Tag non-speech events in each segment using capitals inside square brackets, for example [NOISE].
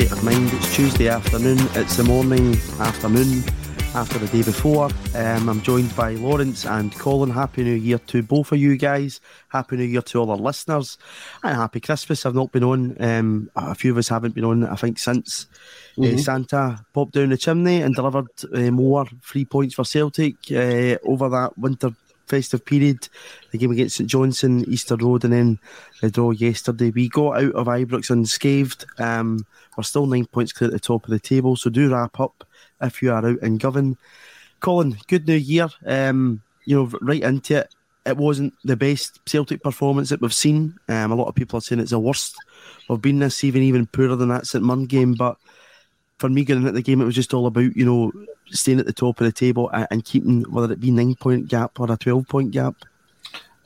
State of Mind. It's Tuesday afternoon. It's the morning afternoon after the day before. Um, I'm joined by Lawrence and Colin. Happy New Year to both of you guys. Happy New Year to all our listeners. And happy Christmas. I've not been on. Um, a few of us haven't been on, I think, since uh, Santa popped down the chimney and delivered uh, more three points for Celtic uh, over that winter festive period. The game against St Johnstone, Easter Road, and then the draw yesterday. We got out of Ibrox unscathed. Um, we're still nine points clear at the top of the table, so do wrap up if you are out in Govan. Colin, good new year. Um, you know, right into it. It wasn't the best Celtic performance that we've seen. Um, a lot of people are saying it's the worst we've been this season, even poorer than that St Mirren game. But for me, getting at the game, it was just all about you know staying at the top of the table and, and keeping whether it be nine point gap or a twelve point gap.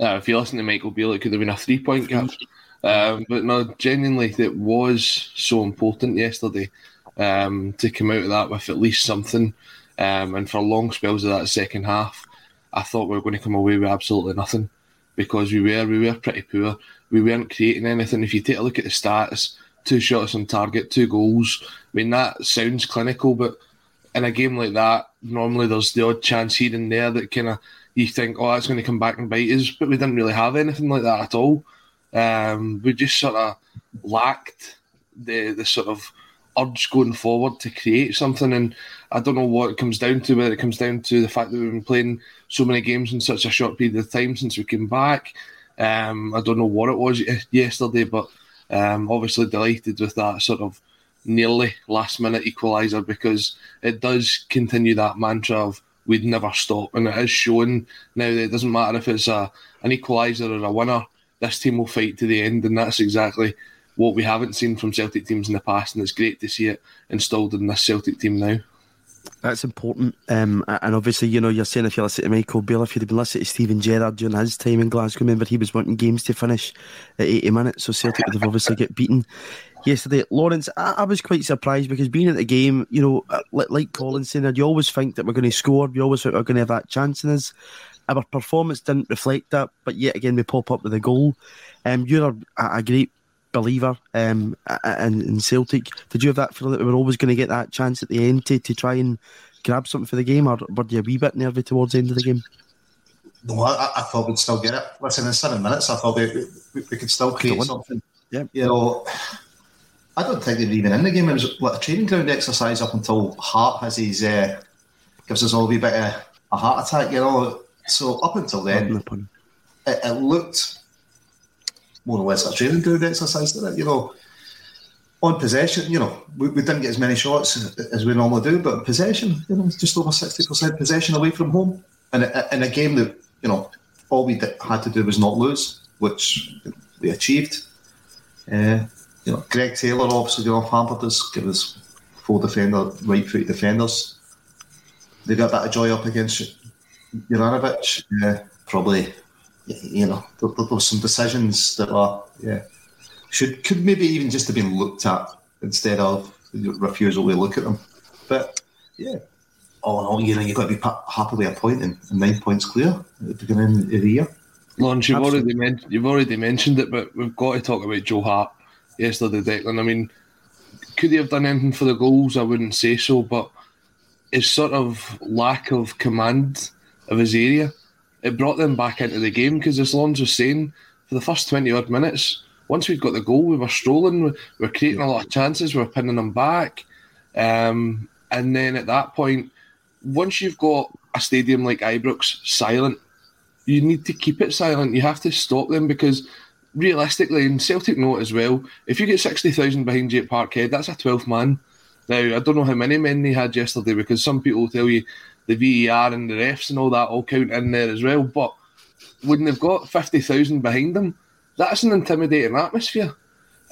Uh, if you listen to Michael Beale, it could have been a three point gap. Um, but no, genuinely, it was so important yesterday um, to come out of that with at least something. Um, and for long spells of that second half, I thought we were going to come away with absolutely nothing because we were we were pretty poor. We weren't creating anything. If you take a look at the stats, two shots on target, two goals. I mean that sounds clinical, but in a game like that, normally there's the odd chance here and there that kind of you think, oh, that's going to come back and bite us. But we didn't really have anything like that at all. Um, we just sort of lacked the the sort of urge going forward to create something. And I don't know what it comes down to, whether it comes down to the fact that we've been playing so many games in such a short period of time since we came back. Um, I don't know what it was yesterday, but um, obviously delighted with that sort of nearly last minute equaliser because it does continue that mantra of we'd never stop, and it is shown now that it doesn't matter if it's a an equaliser or a winner. This team will fight to the end, and that's exactly what we haven't seen from Celtic teams in the past, and it's great to see it installed in this Celtic team now. That's important. Um, and obviously, you know, you're saying if you listen to Michael Beale, if you'd been listening to Steven Gerrard during his time in Glasgow, remember he was wanting games to finish at 80 minutes, so Celtic would have obviously get beaten yesterday. Lawrence, I, I, was quite surprised because being at the game, you know, uh, like, like Colin said, you always think that we're going to score, we always think we're going to have that chance in us. Our performance didn't reflect that, but yet again, we pop up with a goal. Um, you're a, a great believer um, in, in Celtic. Did you have that feeling that we were always going to get that chance at the end to, to try and grab something for the game, or were you a wee bit nervy towards the end of the game? No, I, I thought we'd still get it. Listen, in seven minutes, I thought we, we, we could still create something. Yeah. You know, I don't think they were even in the game. It was like a training ground exercise up until Hart has his uh, gives us all a wee bit of a heart attack, you know. So up until then, it, it looked more or less a training ground exercise, didn't it? You know, on possession, you know, we, we, didn't get as many shots as we normally do, but possession, you know, just over 60% possession away from home. And in a game that, you know, all we had to do was not lose, which we achieved. Uh, you know, Greg Taylor obviously got off hampered us, give us four defender, right foot defenders. They got that joy up against Juranovic. Yeah, probably you know, there, there were some decisions that were, yeah, should could maybe even just have been looked at instead of refusal to look at them. But yeah, all in all, you know, you've got to be happily a point and, and nine points clear at the beginning of the year. Lawrence, you've already mentioned you've already mentioned it, but we've got to talk about Joe Hart yesterday, Declan. I mean, could he have done anything for the goals? I wouldn't say so, but his sort of lack of command of his area it brought them back into the game because, as Lawrence was saying, for the first 20 odd minutes, once we'd got the goal, we were strolling, we were creating a lot of chances, we were pinning them back. Um, and then at that point, once you've got a stadium like Ibrox silent, you need to keep it silent. You have to stop them because realistically, and Celtic know it as well, if you get 60,000 behind you at Parkhead, that's a 12th man. Now, I don't know how many men they had yesterday because some people will tell you the VAR and the refs and all that all count in there as well. But when they've got 50,000 behind them, that's an intimidating atmosphere.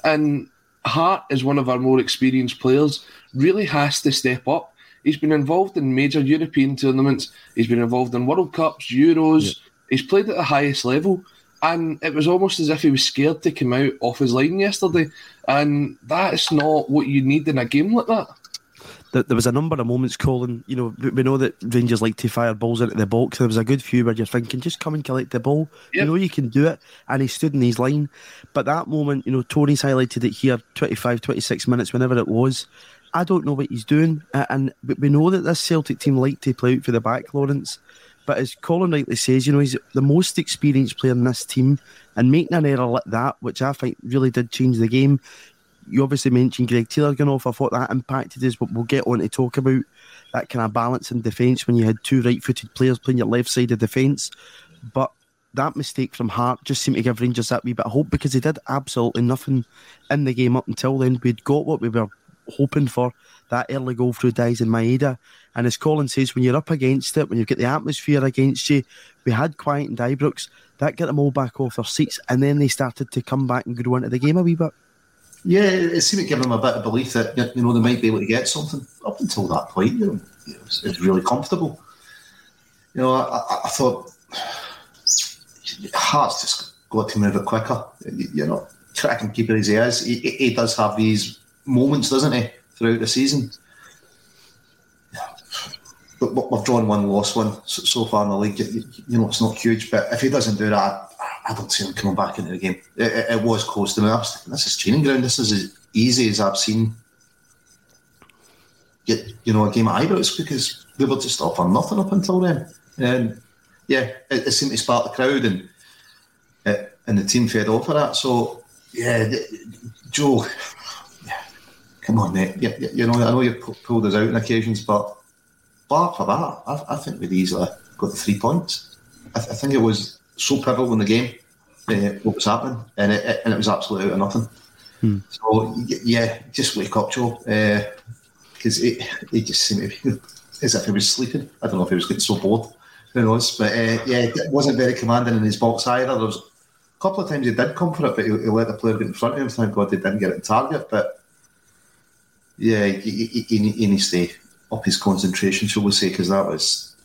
And Hart is one of our more experienced players, really has to step up. He's been involved in major European tournaments, he's been involved in World Cups, Euros, yeah. he's played at the highest level. And it was almost as if he was scared to come out off his line yesterday. And that's not what you need in a game like that there was a number of moments, Colin. You know, we know that Rangers like to fire balls into the box. There was a good few where you're thinking, just come and collect the ball. Yep. You know, you can do it. And he stood in his line. But that moment, you know, Tony's highlighted it here 25, 26 minutes, whenever it was. I don't know what he's doing. And we know that this Celtic team like to play out for the back, Lawrence. But as Colin rightly says, you know, he's the most experienced player in this team. And making an error like that, which I think really did change the game, you obviously mentioned Greg Taylor going off. I thought that impacted us, but we'll get on to talk about that kind of balance in defence when you had two right footed players playing your left side of defence. But that mistake from Hart just seemed to give Rangers that wee bit of hope because they did absolutely nothing in the game up until then. We'd got what we were hoping for that early goal through Daizen Maeda. And as Colin says, when you're up against it, when you've got the atmosphere against you, we had quiet in Ibrox, that got them all back off their seats, and then they started to come back and grow into the game a wee bit. Yeah, it seemed to give them a bit of belief that you know they might be able to get something. Up until that point, it was, it was really comfortable. You know, I, I, thought Hart's just got to move it quicker. You know, cracking keeper as he is, he, he does have these moments, doesn't he, throughout the season. But we've drawn one, lost one so far in the league. You know, it's not huge, but if he doesn't do that, I don't see him coming back into the game. It, it, it was close to me. I was thinking, this is training ground. This is as easy as I've seen. Get you know a game at Ibrox because we were just off on nothing up until then. And yeah, it, it seemed to spark the crowd and it, and the team fed off of that. So yeah, Joe, yeah, [SIGHS] come on, mate. Yeah, you know I know you've pulled us out on occasions, but bar for that, I, I think we'd easily got the three points. I, I think it was so pivotal in the game, uh, what was happening, and it, and it was absolutely out of nothing. Hmm. So y- yeah, just wake up, Joe, because it he just seemed to be [LAUGHS] as if he was sleeping. I don't know if he was getting so bored. Who knows? But uh, yeah, it wasn't very commanding in his box either. There was a couple of times he did come for it, but he, he let the player get in front of him. Thank God he didn't get it in target. But yeah, he, he, he, he needs to up his concentration, shall we say, because that was,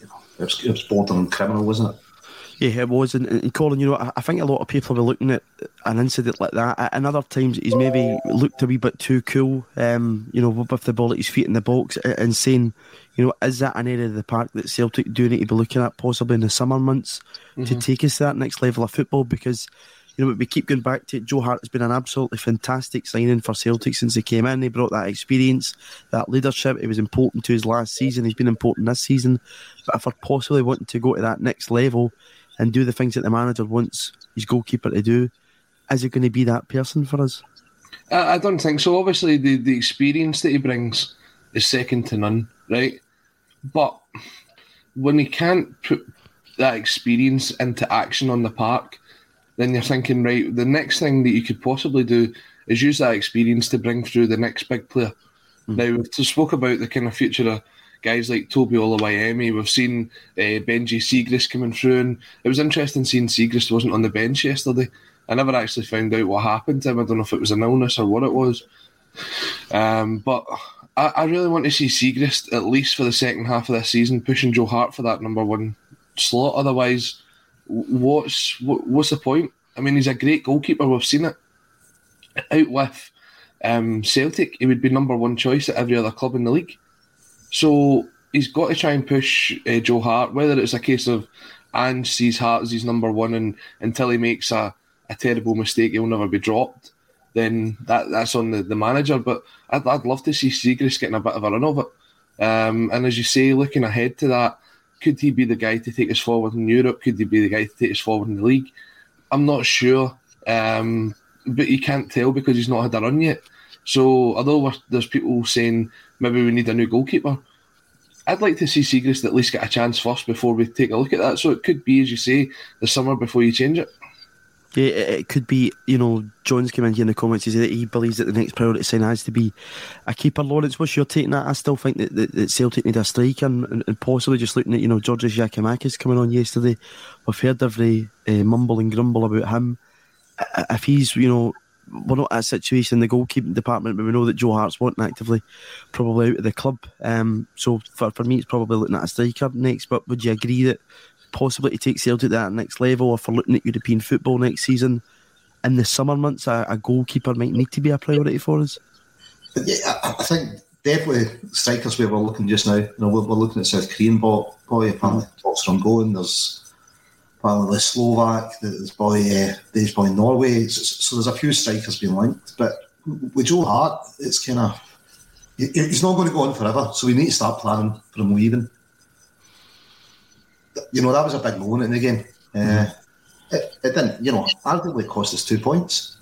you know, it was, it was borderline criminal, wasn't it? Yeah, it was. And, and Colin, you know, I, I think a lot of people will be looking at an incident like that. And other times he's maybe looked a wee bit too cool, um, you know, with the ball at his feet in the box and saying, you know, is that an area of the park that Celtic do need to be looking at possibly in the summer months to Mhm. take us to that next level of football? Because, you know, but we keep going back to it. Joe Hart has been an absolutely fantastic signing for Celtic since he came in. He brought that experience, that leadership. It was important to his last season. He's been important this season. But if we're possibly wanting to go to that next level and do the things that the manager wants his goalkeeper to do, is it going to be that person for us? I, I don't think so. Obviously, the, the experience that he brings is second to none, right? But when he can't put that experience into action on the park, then you're thinking, right, the next thing that you could possibly do is use that experience to bring through the next big player. Now, we've just spoke about the kind of future of guys like Toby Oluwayemi. We've seen uh, Benji Siegrist coming through, and it was interesting seeing Siegrist wasn't on the bench yesterday. I never actually found out what happened to him. I don't know if it was an illness or what it was. Um, but I, I really want to see Siegrist, at least for the second half of this season pushing Joe Hart for that number one slot. Otherwise, what's what, what's the point? I mean, he's a great goalkeeper. We've seen it out with um, Celtic. He would be number one choice at every other club in the league. So he's got to try and push uh, Joe Hart. Whether it's a case of Ange sees Hart as his number one, and until he makes a, a terrible mistake, he'll never be dropped. Then that that's on the, the manager. But I'd, I'd love to see Siegrist getting a bit of a run of it. Um, and as you say, looking ahead to that, could he be the guy to take us forward in Europe? Could he be the guy to take us forward in the league? I'm not sure, um, but you can't tell because he's not had a run yet. So although there's people saying maybe we need a new goalkeeper, I'd like to see Siegrist at least get a chance first before we take a look at that. So it could be, as you say, the summer before you change it. Yeah, it, could be, you know, John's came in here in the comments. He said that he believes that the next priority sign has to be a keeper. Lawrence, what's your take on that? I still think that, that, that Celtic need a striker and, and, and possibly just looking at, you know, Giorgos Giakoumakis coming on yesterday. We've heard every uh, mumble and grumble about him. If he's, you know, we're not at a situation in the goalkeeping department, but we know that Joe Hart's wanting actively probably out of the club. Um, so for, for me, it's probably looking at a striker next. But would you agree that possibly to take Celtic to that next level, or for looking at European football next season, in the summer months, a, a goalkeeper might need to be a priority for us? Yeah, I, I think definitely strikers where we're looking just now. You know, we're, we're looking at South Korean boy, boy apparently talks are ongoing. There's apparently Slovak, there's boy, uh, there's boy Norway. So, so there's a few strikers being linked. But with Joe Hart, it's kind of he- he's not going to go on forever. So we need to start planning for him leaving. You know, that was a big moment in the game. Uh, it, it didn't, you know, arguably cost us two points.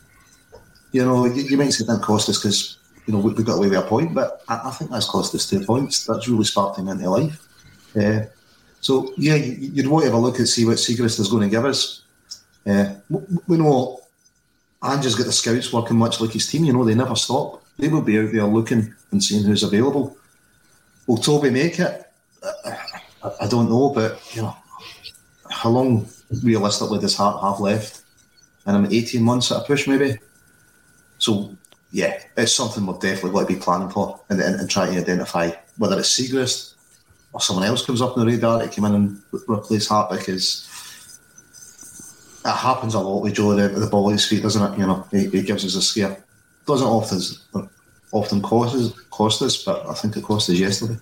You know, you, you might say it didn't cost us because you know, we, we got away with a point, but I, I think that's cost us two points. That's really sparked him into life. Uh, so, yeah, you, you'd want to have a look and see what Siegrist is going to give us. Uh, we, we know Ange's got the scouts working much like his team, you know, they never stop. They will be out there looking and seeing who's available. Will Toby make it? I, I, don't know, but, you know, how long realistically does Hart have left? And I'm 18 months at a push, maybe. So, yeah, it's something we've definitely got to be planning for and, and, and try to identify whether it's Siegrist or someone else comes up on the radar to come in and replace Hart because it happens a lot with Joe the, the ball at his feet, doesn't it? You know, he, he gives us a scare. Doesn't often often cost us, cost us, but I think it cost us yesterday.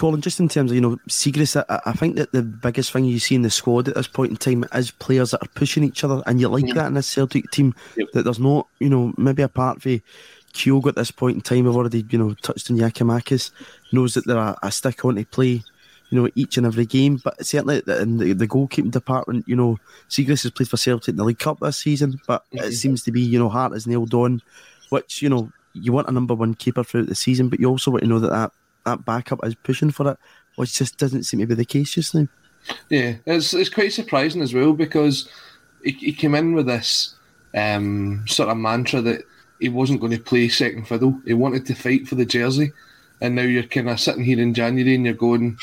Colin, just in terms of you know Siegrist, I, I think that the biggest thing you see in the squad at this point in time is players that are pushing each other, and you like that in this Celtic team. That there's not, you know, maybe apart from Kyogo at this point in time, I've already you know touched on Giakoumakis, knows that they're a, a stick on to play, you know, each and every game. But certainly in the, the goalkeeping department, you know, Siegrist has played for Celtic in the League Cup this season, but it mm-hmm. seems to be you know Hart is nailed on, which you know you want a number one keeper throughout the season, but you also want to know that that that backup is pushing for it, which just doesn't seem to be the case just now. Yeah, it's it's quite surprising as well because he, he came in with this um, sort of mantra that he wasn't going to play second fiddle. He wanted to fight for the jersey, and now you're kind of sitting here in January and you're going,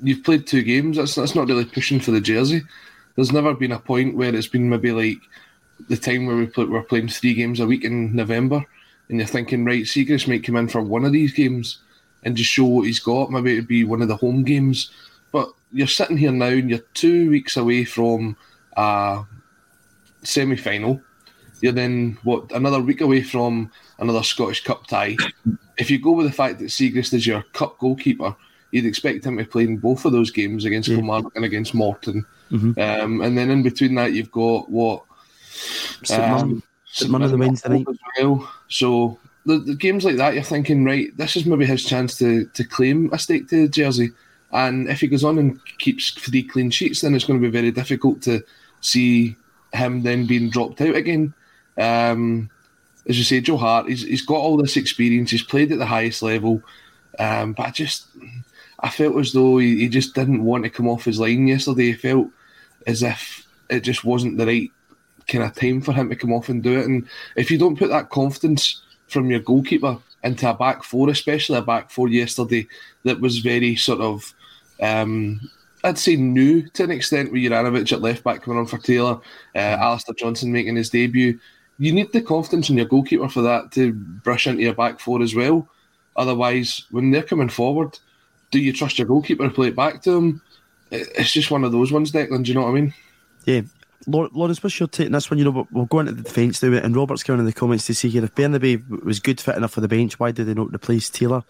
you've played two games. That's that's not really pushing for the jersey. There's never been a point where it's been maybe like the time where we play, we're playing three games a week in November, and you're thinking, right, Siegrist might come in for one of these games and just show what he's got. Maybe it'd be one of the home games. But you're sitting here now and you're two weeks away from a semi final. You're then what another week away from another Scottish Cup tie. If you go with the fact that Siegrist is your cup goalkeeper, you'd expect him to play in both of those games against Yeah. Kilmarnock and against Morton. Mhm. Um, and then in between that, you've got what Mirren- St Mirren the Wednesday night. as well. So the, the games like that, you're thinking, right, this is maybe his chance to to claim a stake to the jersey. And if he goes on and keeps three clean sheets, then it's going to be very difficult to see him then being dropped out again. Um, as you say, Joe Hart, he's, he's got all this experience. He's played at the highest level, um, but I just I felt as though he, he just didn't want to come off his line yesterday. He felt as if it just wasn't the right kind of time for him to come off and do it. And if you don't put that confidence from your goalkeeper into a back four, especially a back four yesterday that was very sort of, um, I'd say new to an extent with Juranovic at left back coming on for Taylor, uh, Alistair Johnston making his debut. You need the confidence in your goalkeeper for that to brush into your back four as well. Otherwise, when they're coming forward, do you trust your goalkeeper to play it back to them? It's just one of those ones, Declan. Do you know what I mean? Yeah. Lawrence, what's your take on this one? You know, we'll- go into the defence now, and Robert's coming in the comments to see here if Bernabei was good fit enough for the bench, why did they not replace Taylor?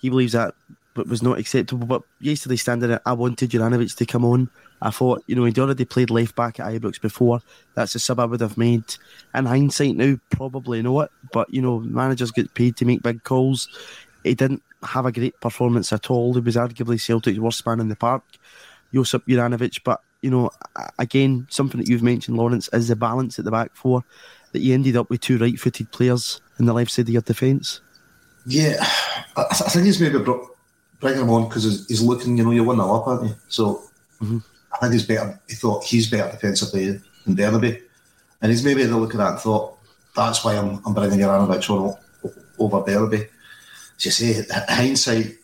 He believes that but was not acceptable. But yesterday, standing it, I wanted Juranovic to come on. I thought, you know, he'd already played left back at Ibrox before. That's a sub I would have made. In hindsight, now probably not. But you know, managers get paid to make big calls. He didn't have a great performance at all. He was arguably Celtic's worst man in the park, Josip Juranovic. But you know, again, something that you've mentioned, Lawrence, is the balance at the back four. That you ended up with two right-footed players in the left side of your defence. Yeah, I, I think he's maybe brought, bringing him on because he's, he's looking, you know, you're 1 0 up, aren't you? So mm-hmm. I think he's better. He thought he's better defensively than Derby. And he's maybe looking at and thought, that's why I'm, I'm bringing Juranovic on over Derby. As you say, hindsight,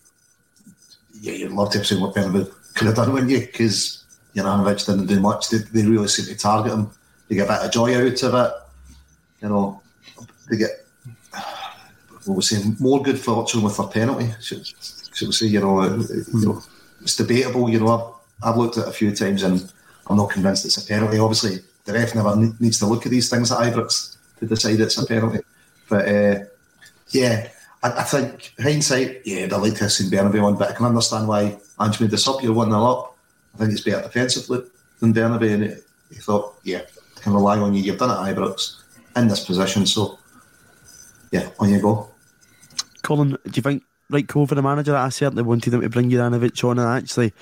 yeah, you'd love to have seen what Derby could have done, wouldn't you? Because Juranovic didn't do much. They, they really seem to target him. They get a bit of joy out of it. You know, they get what we say, more good fortune with their penalty. Should, should we say, you know, uh, you know, it's debatable. You know, I've, I've looked at it a few times and I'm not convinced it's a penalty. Obviously, the ref never ne- needs to look at these things at Ibrox to decide it's a penalty. But uh, yeah, I, I think hindsight, yeah, the would like to have seen Bernabei on, but I can understand why Ange made this up. You're 1 0 up. I think it's better defensively than Bernabei, and he, thought, yeah, I can rely on you. You've done it at Ibrox in this position, so yeah, on you go. Colin, do you think right call the manager? I certainly wanted them to bring Juranovic on, and I actually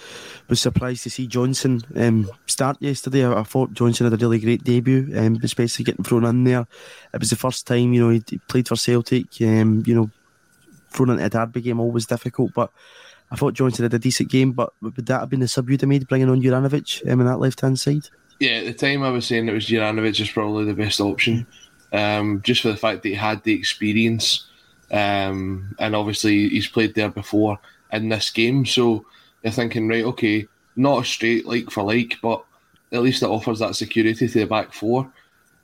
was surprised to see Johnston um, start yesterday. I, I thought Johnston had a really great debut, um, especially getting thrown in there. It was the first time, you know, he played for Celtic. Um, you know, thrown into a derby game always difficult, but I thought Johnston had a decent game. But would that have been the sub you'd have made, bringing on Juranovic um, in that left hand side? Yeah, at the time I was saying it was Juranovic is probably the best option, um, just for the fact that he had the experience, um, and obviously he's played there before in this game. So you're thinking, right, okay, not a straight like for like, but at least it offers that security to the back four.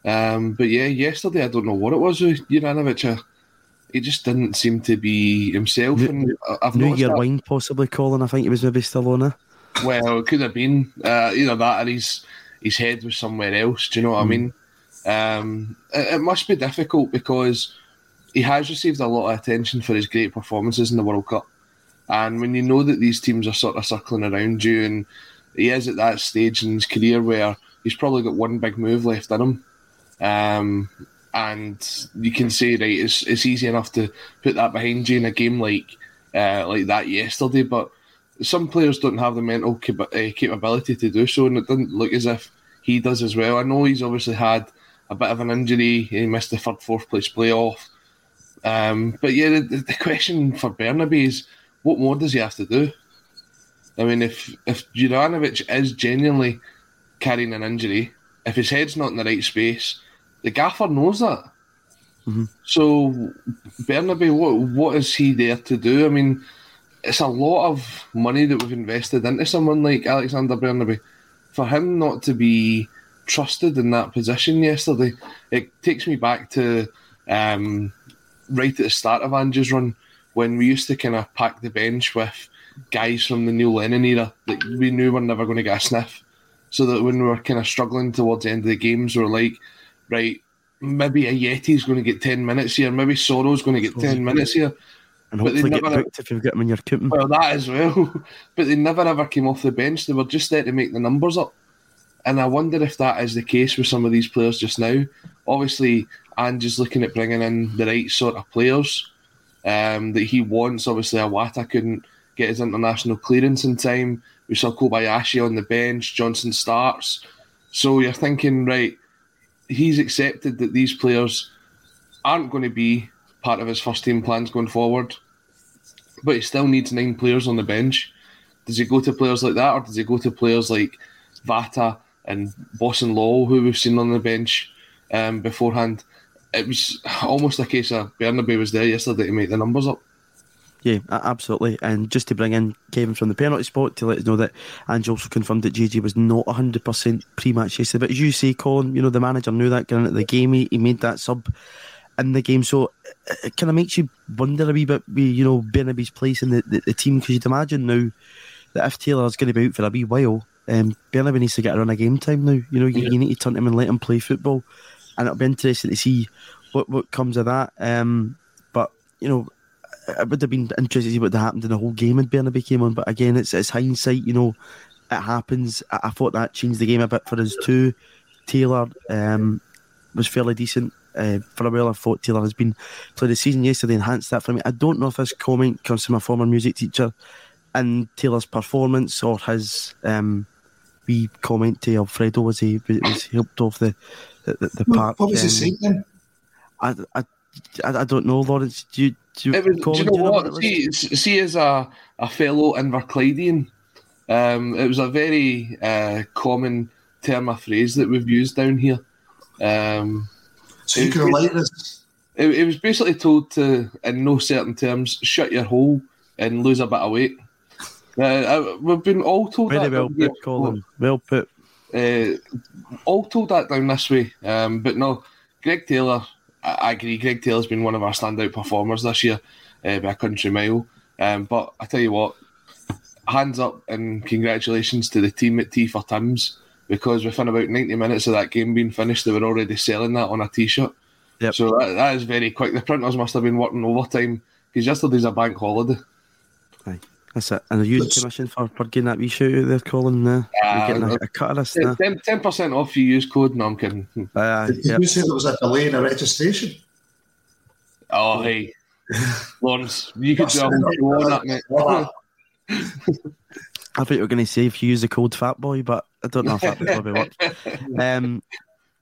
Um, but yeah, yesterday I don't know what it was with Juranovic. uh, He just didn't seem to be himself, and I- I've New Year that. wine, possibly, Colin. I think he was maybe still on it. Well, it could have been uh, either that or his his head was somewhere else. Do you know what I mean? Um, it, it must be difficult because he has received a lot of attention for his great performances in the World Cup, and when you know that these teams are sort of circling around you, and he is at that stage in his career where he's probably got one big move left in him, um, and you can say right, it's it's easy enough to put that behind you in a game like uh, like that yesterday, but some players don't have the mental cap- uh, capability to do so, and it doesn't look as if he does as well. I know he's obviously had a bit of an injury; he missed the third, fourth place playoff. Um, but yeah, the, the question for Bernabei is, what more does he have to do? I mean, if if Juranovic is genuinely carrying an injury if his head's not in the right space, the gaffer knows that. Mm-hmm. So Bernabei, what what is he there to do? I mean, it's a lot of money that we've invested into someone like Alexander Bernabei. For him not to be trusted in that position yesterday, it takes me back to um, right at the start of Ange's run when we used to kind of pack the bench with guys from the new Lennon era that we knew were never going to get a sniff. So that when we were kind of struggling towards the end of the games, we were like, right, maybe Ajeti's going to get 10 minutes here, maybe Soro's going to get 10 minutes here. And But they hopefully get never- booked if you've got them in your coupon. Well, that as well. [LAUGHS] But they never ever came off the bench. They were just there to make the numbers up. And I wonder if that is the case with some of these players just now. Obviously, Ange is looking at bringing in the right sort of players um, that he wants. Obviously, Iwata couldn't get his international clearance in time. We saw Kobayashi on the bench. Johnston starts. So you're thinking, right, he's accepted that these players aren't going to be part of his first team plans going forward but he still needs nine players on the bench. Does he go to players like that, or does he go to players like Vata and Bosun Lawal, who we've seen on the bench um, beforehand? It was almost a case of Bernabei was there yesterday to make the numbers up. Yeah, absolutely. And just to bring in Kevin from the penalty spot to let us know that Ange also confirmed that JJ was not 100% pre match yesterday. But as you say, Colin, you know, the manager knew that going into the game. He, he made that sub in the game. So it, it kind of makes you wonder a wee bit, you know, Bernabei's place in the, the, the team. Because you'd imagine now that if Taylor's going to be out for a wee while, um, Bernabei needs to get around a game time now. You know, you, you need to turn him and let him play football. And it'll be interesting to see what, what comes of that. Um, but, you know, it would have been interesting to see what happened in the whole game when Bernabei came on. But again, it's, it's hindsight, you know, it happens. I, I thought that changed the game a bit for us too. Taylor um, was fairly decent. Uh, for a while, I thought Taylor has been played the season yesterday, enhanced that for me. I don't know if this comment comes from a former music teacher and Taylor's performance or his um, wee comment to Alfredo was he was helped off the the, the, the park. What was he um, saying then? I, I, I, I don't know, Lawrence. Do you, do you, was, do you know what what? it was? See, see, as a, a fellow Inverclydean, um, it was a very uh, common term of phrase that we've used down here. Um, So you it can was- relate this. It, it was basically told to, in no certain terms, shut your hole and lose a bit of weight. Uh, uh, we've been all told Very that. well down put, Colin. Well put. Uh, all told that down this way. Um, but no, Greg Taylor, I, agree. Greg Taylor's been one of our standout performers this year uh, by a country mile. Um, but I tell you what, hands up and congratulations to the team at T for Tim's because within about 90 minutes of that game being finished, they were already selling that on a t shirt. Yep. So that, that is very quick. The printers must have been working overtime because yesterday's a bank holiday. Aye, that's it. And are you commission for, for getting that wee shout out there, Colin? Uh, Ah, you're getting a, a cut of this now. 10 percent off you use code. No, I'm kidding. Uh, Did yep. you say there was a delay in a registration? Oh, hey, [LAUGHS] Lawrence, you could do a whole on that, mate. I thought you were going to say if you use the code Fatboy, but I don't know if that would probably work. [LAUGHS] Um,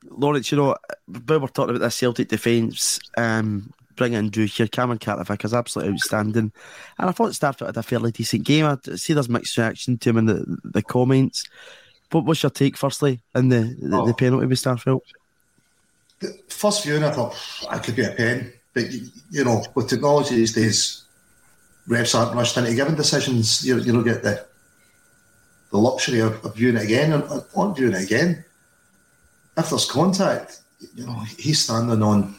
Lawrence, you know, but we're talking about this Celtic defence, um, bringing in Drew here, Cameron Carter-Vick is absolutely outstanding. And I thought Starfelt had a fairly decent game. I see there's mixed reaction to him in the, the comments. What was your take, firstly, in the, the, the Oh. penalty with Starfelt? The First viewing, I thought I could be a pen, but you know, with technology these days, refs aren't rushed into giving decisions. You, you don't get the the luxury of, of viewing it again and and on viewing it again. If there's contact, you know, he's standing on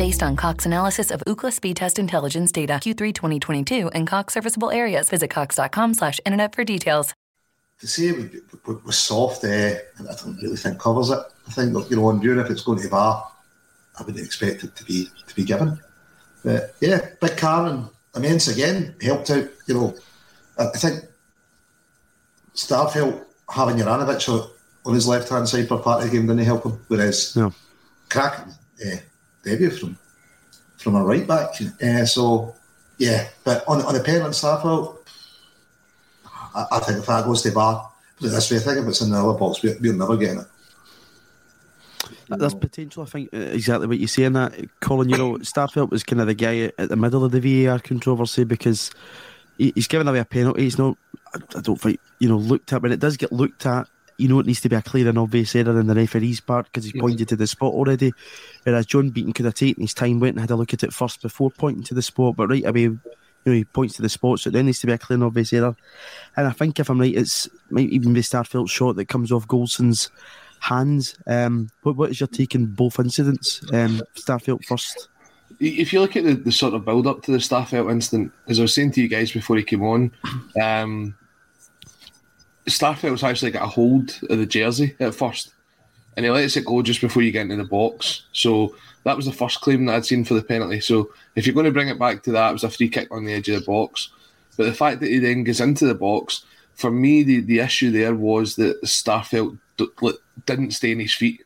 Based on Cox analysis of Ookla speed test intelligence data Q3 2022 and Cox serviceable areas, visit cox.com slash internet for details. to say it was, was, was soft, uh, I don't really think covers it. I think you know, on viewing if it's going to VAR, I wouldn't expect it to be to be given. But yeah, Big Karen, immense again, helped out. You know, I, I think Starfelt having Juranovic on- on his left hand side for part of the game didn't help him, whereas No. cracking uh, debut from from a right back. Uh, so yeah, but on on the penalty Starfelt, I, I think if that goes to VAR, put it this way, I think if it's in the other box, we, we're never getting it. There's potential, I think, uh, exactly what you're saying. That Colin, you know, [COUGHS] Starfelt was kind of the guy at the middle of the VAR controversy because he, he's given away a penalty. He's not, I don't think, you know, looked at. When it does get looked at, you know, it needs to be a clear and obvious error in the referee's part because he's pointed to the spot already. Whereas John Beaton could have taken his time, went and had a look at it first before pointing to the spot, but right away, you know, he points to the spot, so there needs to be a clear and obvious error. And I think if I'm right, it's might even be Starfelt's shot that comes off Goldson's hands. Um, what, what is your take on both incidents? Um, Starfelt first. If you look at the, the sort of build up to the Starfelt incident, as I was saying to you guys before he came on, um, Starfelt's actually got a hold of the jersey at first, and he lets it go just before you get into the box. So that was the first claim that I'd seen for the penalty. So if you're going to bring it back to that, it was a free kick on the edge of the box. But the fact that he then goes into the box, for me, the, the issue there was that Starfelt didn't stay on his feet.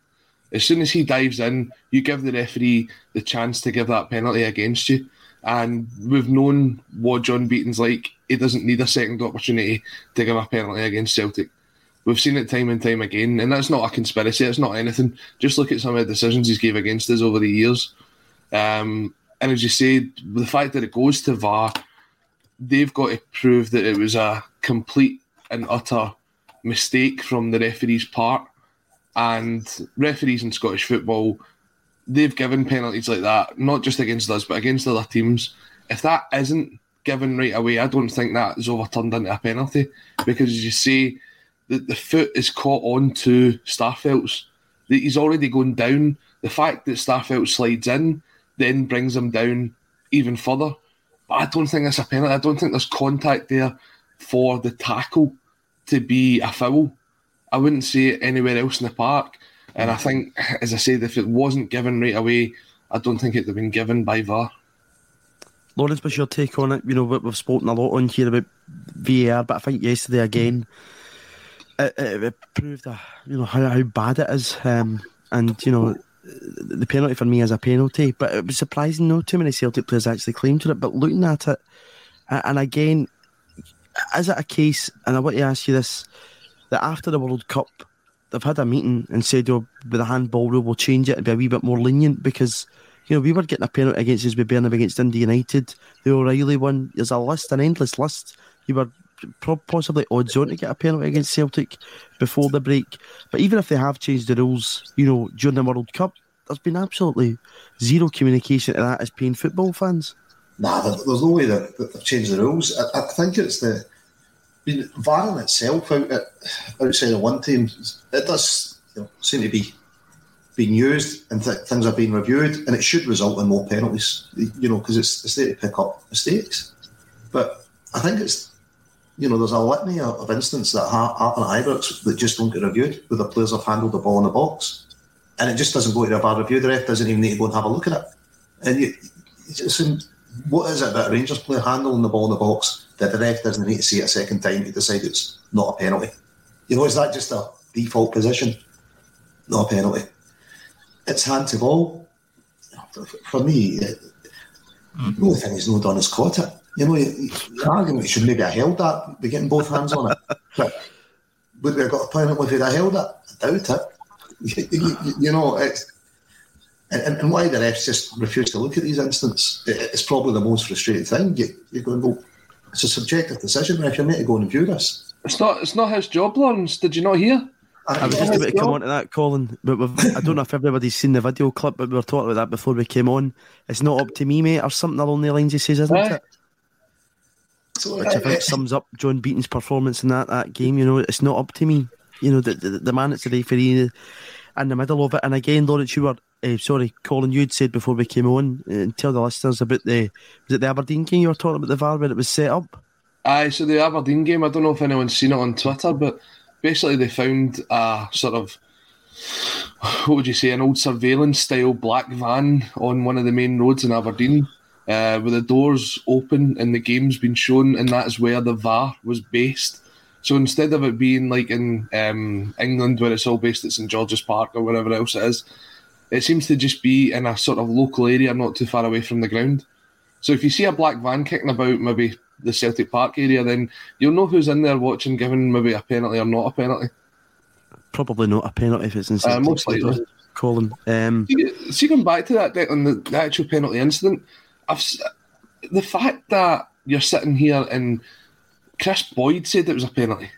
As soon as he dives in, you give the referee the chance to give that penalty against you. And we've known what John Beaton's like. He doesn't need a second opportunity to give a penalty against Celtic. We've seen it time and time again, and that's not a conspiracy. It's not anything. Just look at some of the decisions he's gave against us over the years. Um, and as you say, the fact that it goes to VAR, they've got to prove that it was a complete and utter mistake from the referee's part. And referees in Scottish football, they've given penalties like that, not just against us, but against other teams. If that isn't given right away, I don't think that is overturned into a penalty because, as you see, the, the foot is caught on onto Starfelt's. He's already going down. The fact that Starfelt slides in then brings him down even further. But I don't think that's a penalty. I don't think there's contact there for the tackle to be a foul. I wouldn't see it anywhere else in the park. And I think, as I said, if it wasn't given right away, I don't think it'd have been given by VAR. Lawrence, what's your take on it? You know, we've spoken a lot on here about VAR, but I think yesterday again, it, it, proved uh, you know how, how bad it is. Um, and you know, the penalty for me is a penalty, but it was surprising. No, too many Celtic players actually claimed to it. But looking at it, and again, is it a case? And I want to ask you this: that after the World Cup, they've had a meeting and said, "Oh, with the handball rule, we'll change it and be a wee bit more lenient because." You know, we were getting a penalty against us We with Burnham against Dundee United. The O'Reilly one, there's a list, an endless list. You were possibly odds on to get a penalty against Celtic before the break. But even if they have changed the rules, you know, during the World Cup, there's been absolutely zero communication to that as paying football fans. Nah, there's no way that, that they've changed the rules. I, I think it's the I mean, itself out outside of one team, it does you know, seem to be being used and th- things are being reviewed, and it should result in more penalties. You know, because it's, it's there to pick up mistakes. But I think it's you know, there's a litany of instances that happen at Ibrox that just don't get reviewed, where the players have handled the ball in the box, and it just doesn't go to a VAR review. The ref doesn't even need to go and have a look at it. And you, you just, what is it about Rangers player handling the ball in the box that the ref doesn't need to see it a second time to decide it's not a penalty? You know, is that just a default position? Not a penalty. It's hand to ball. For me, the only thing he's not done is caught it. You know, the argument should maybe have held that, be getting both hands on it. But would we have got a penalty if he'd have held it? I doubt it. You, [LAUGHS] you, you know, it's, and, and, why the refs just refuse to look at these incidents, it's probably the most frustrating thing. You, you're going, well, it's a subjective decision, if you're meant to go and view this. It's not, it's not his job, Lawrence. Did you not hear? I was just about to come on to that, Colin. But I don't know if everybody's seen the video clip, but we were talking about that before we came on. It's not up to me, mate, or something along the lines he says, isn't it? So, Which I uh, think uh, sums up John Beaton's performance in that, that game. You know, it's not up to me. You know, the, the, the man that's the referee in the middle of it. And again, Lawrence, you were, uh, sorry, Colin, you'd said before we came on, uh, and tell the listeners about the, was it the Aberdeen game you were talking about the VAR where it was set up? Aye, so the Aberdeen game, I don't know if anyone's seen it on Twitter, but basically they found a sort of, what would you say, an old surveillance style black van on one of the main roads in Aberdeen uh, with the doors open and the game's been shown, and that's where the VAR was based. So instead of it being like in um, England where it's all based at St George's Park or wherever else it is, it seems to just be in a sort of local area, not too far away from the ground. So if you see a black van kicking about maybe the Celtic Park area, then you'll know who's in there watching, giving maybe a penalty or not a penalty. Probably not a penalty if it's in Uh, Celtic most likely. Colin. Um, See, see, going back to that Declan, the, the actual penalty incident, I've the fact that you're sitting here and Kris Boyd said it was a penalty.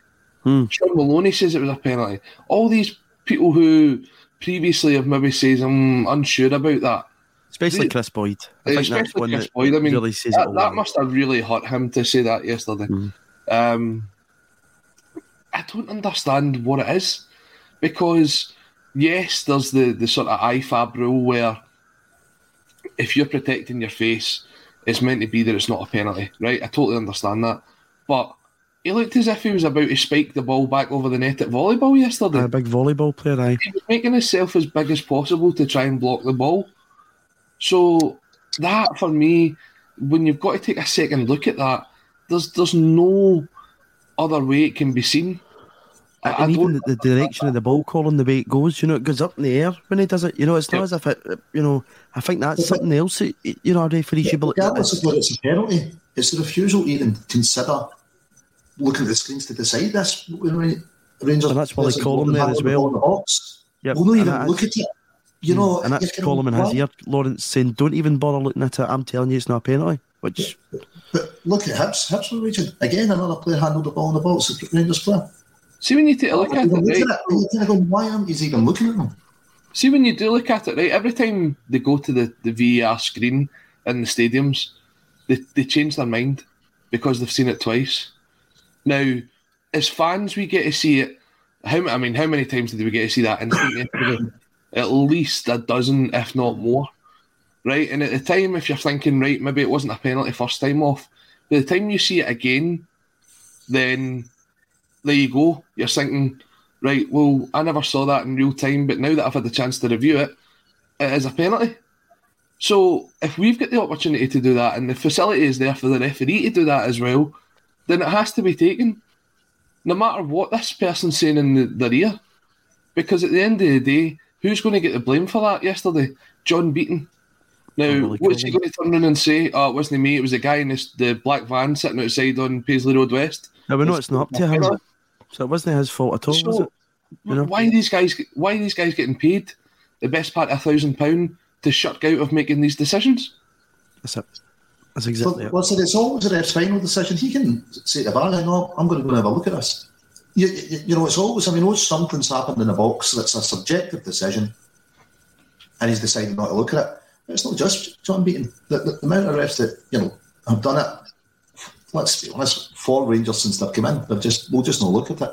Hmm. Shaun Maloney says it was a penalty. All these people who previously have maybe said I'm unsure about that. especially Kris Boyd. I think that's Especially one Chris that Boyd. I mean, really says that, that must have really hurt him to say that yesterday. Mm. Um, I don't understand what it is because yes, there's the the sort of IFAB rule where if you're protecting your face, it's meant to be that it's not a penalty, right? I totally understand that, but. He looked as if he was about to spike the ball back over the net at volleyball yesterday. a big volleyball player, aye. He was making himself as big as possible to try and block the ball. So that for me, when you've got to take a second look at that, there's there's no other way it can be seen. I, I even don't, the, the direction of the ball calling, the way it goes, you know, it goes up in the air when he does it. You know, it's not Yep. as if it, you know, I think that's something else, that, you know, a referee should be looking at. Regardless of whether it's a penalty, it's the refusal to even consider looking at the screens to decide this. When Rangers And that's why they call him there as well. in the box. Yep. We'll not even that- look at it. You hmm. know, and that's you're kind of Colin in his ear, Lawrence saying, don't even bother looking at it. I'm telling you, it's not a penalty. Which, But look at Hibs. Hibs were reaching. Again, another player handled the ball in the box. The Rangers player. see when you take a look at it, right? at it, kind of going, why aren't you even looking at them? See when you do look at it, right? Every time they go to the, the VAR screen in the stadiums, they, they change their mind because they've seen it twice. Now, as fans, we get to see it. How I mean, how many times did we get to see that? [LAUGHS] At least a dozen, if not more. Right, and at the time, if you're thinking, right, maybe it wasn't a penalty first time off. By the time you see it again, then there you go. You're thinking, right, well, I never saw that in real time, but now that I've had the chance to review it, it is a penalty. So if we've got the opportunity to do that and the facility is there for the referee to do that as well, then it has to be taken. No matter what this person's saying in the, their ear. Because at the end of the day, who's going to get the blame for that yesterday? John Beaton. Now, Probably what's he going to turn around and say? Oh, it wasn't me, it was the guy in this, the black van sitting outside on Paisley Road West. no, we know it's not up to him. So it wasn't his fault at all, was So, it? You know? why are these guys? Why are these guys getting paid the best part of a thousand pound to shut out of making these decisions? That's it. That's So, exactly it. what's it? It's always a ref's final decision. He can say to Barry, no, I'm going to go and have a look at this. You, you, you know, it's always, I mean, once something's happened in the box that's a subjective decision and he's decided not to look at it, it's not just John Beaton. The, the, the amount of refs that, you know, have done it, let's be honest, for Rangers since they've come in, they've just, we'll just not look at it.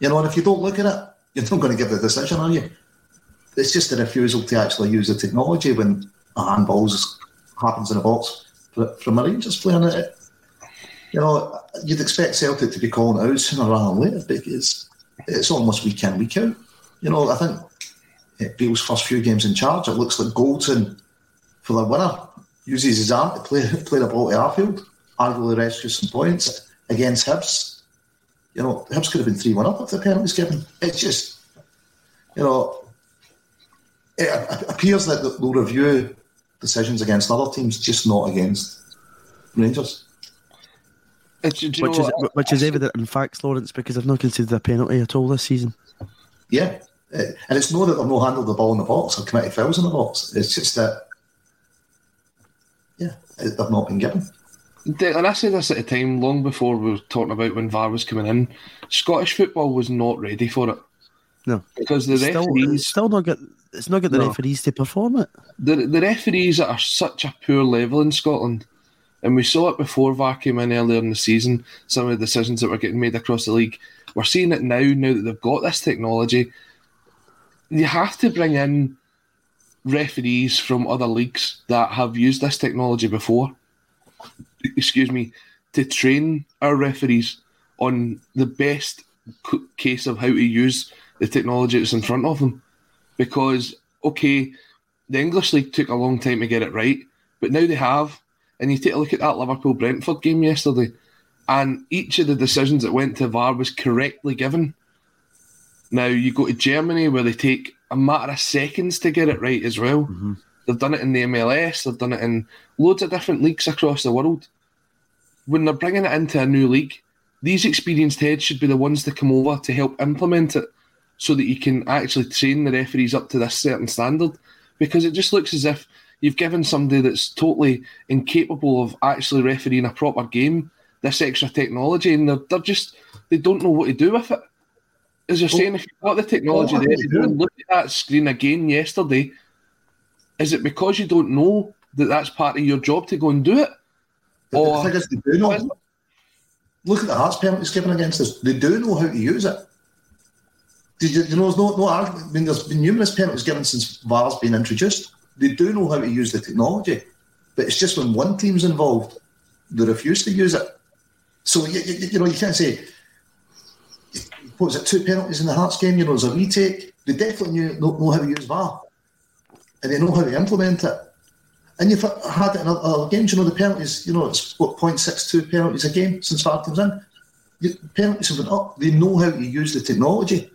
You know, and if you don't look at it, you're not going to give the decision, are you? It's just a refusal to actually use the technology when a handball happens in a box from a Rangers player. And it, you know, you'd expect Celtic to be calling it out sooner rather than later because it's almost week in, week out. You know, I think eh, Beale's first few games in charge, it looks like Goldson for the winner uses his arm to play [LAUGHS] play the ball to Arfield, arguably rescues some points against Hibs. You know, Hibs could have been 3 1 up if the penalty's given. It's just, you know, it appears that they'll review decisions against other teams, just not against Rangers. It's, do you Which is what? which is evident in facts, Lawrence, because I've not considered a penalty at all this season. Yeah. Eh, And it's not that they've not handled the ball in the box or committed fouls in the box. It's just that, yeah, eh, they've not been given. And I said this at a time, long before we were talking about when VAR was coming in. Scottish football was not ready for it No. because the Still, referees, it's still not get it's not get the No. referees to perform it. the, the referees are such a poor level in Scotland. And we saw it before VAR came in earlier in the season. Some of the decisions that were getting made across the league. We're seeing it now. Now that they've got this technology, you have to bring in referees from other leagues that have used this technology before. Excuse me, to train our referees on the best case of how to use the technology that's in front of them. Because okay, the English league took a long time to get it right, but now they have. And you take a look at that Liverpool Brentford game yesterday, and each of the decisions that went to VAR was correctly given. Now you go to Germany where they take a matter of seconds to get it right as well. Mm-hmm. They've done it in the MLS, they've done it in loads of different leagues across the world. When they're bringing it into a new league, these experienced heads should be the ones to come over to help implement it so that you can actually train the referees up to this certain standard. Because it just looks as if you've given somebody that's totally incapable of actually refereeing a proper game this extra technology and they're, they're just, they don't know what to do with it. As you're Well- saying, if you've got the technology well, there, you they go and look at that screen again yesterday. Is it because you don't know that that's part of your job to go and do it? Or- the thing is, they do know. Look at the Hearts penalties given against us. They do know how to use it. You, know, there's no, no argument. I mean, there's been numerous penalties given since VAR's been introduced. They do know how to use the technology, but it's just when one team's involved, they refuse to use it. So, you, you, you know, you can't say, what was it, two penalties in the Hearts game? You know, there's a retake. They definitely knew, know, know how to use VAR, and they know how to implement it. And you've had it in other games, you know, the penalties, you know, it's what, 0.62 penalties a game since VAR comes in. Penalties have gone up. They know how to use the technology.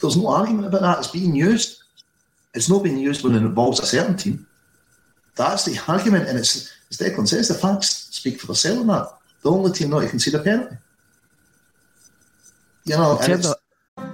There's no argument about that. It's being used. It's not being used when it involves a certain team. That's the argument, and it's, as Declan says, the facts speak for themselves on that. The only team not to concede a penalty. You know,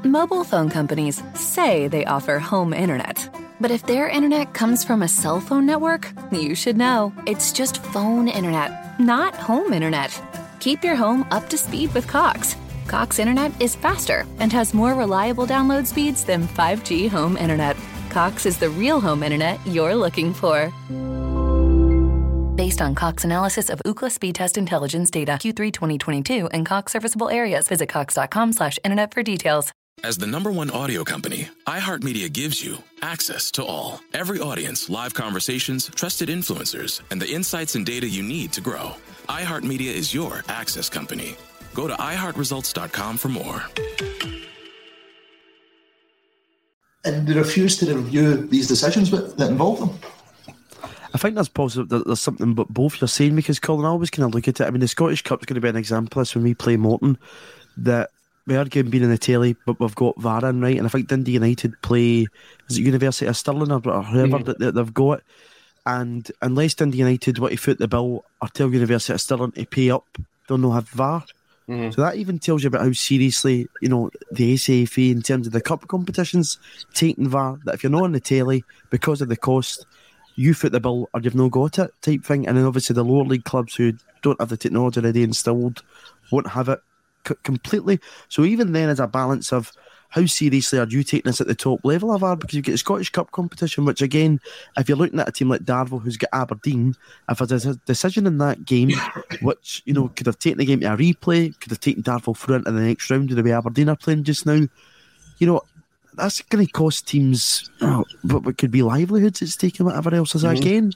Mobile phone companies say they offer home internet. But if their internet comes from a cell phone network, you should know. It's just phone internet, not home internet. Keep your home up to speed with Cox. Cox internet is faster and has more reliable download speeds than 5G home internet. Cox is the real home internet you're looking for. Based on Cox analysis of Ookla speed test intelligence data Q3 2022 and Cox serviceable areas, visit cox.com/internet for details. As the number one audio company, iHeartMedia gives you access to all. Every audience, live conversations, trusted influencers, and the insights and data you need to grow. iHeartMedia is your access company. Go to iHeartResults.com for more. and they refuse to review these decisions that that involve them. I think that's positive that there's something but both you're saying because Colin, I always kind of look at it. I mean, the Scottish Cup's going to be an example of this when we play Morton that we are getting being in the telly, but we've got VAR in, right? And I think Dundee United play, is it University of Stirling or, or whoever that, that they've got? And unless Dundee United want to foot the bill or tell University of Stirling to pay up, they'll not have VAR. Mhm. So that even tells you about how seriously, you know, the SAFA in terms of the cup competitions taking VAR, that if you're not on the telly because of the cost, you foot the bill or you've not got it type thing. And then obviously the lower league clubs who don't have the technology already installed won't have it c- completely. So even then, as a balance of how seriously are you taking this at the top level of VAR? Because you get the Scottish Cup competition, which again, if you're looking at a team like Darvel who's got Aberdeen, if there's a decision in that game, [LAUGHS] which you know could have taken the game to a replay, could have taken Darvel through into the next round, the way Aberdeen are playing just now, you know. That's going to cost teams oh, what, what could be livelihoods at stake and whatever else is Mhm. again.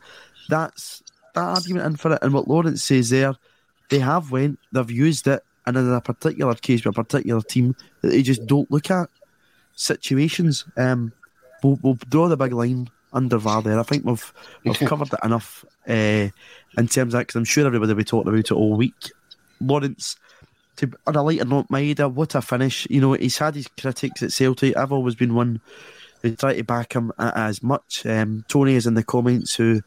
That's that argument in for it. And what Lawrence says there, they have went, they've used it, and in a particular case with a particular team that they just don't look at situations. Um, we'll, we'll draw the big line under VAR there. I think we've we've [LAUGHS] covered it enough uh, in terms of that because I'm sure everybody will be talking about it all week. Lawrence, to, on a lighter note, Maeda, what a finish. You know, he's had his critics at Celtic. I've always been one who try to back him as much. Um, Tony is in the comments who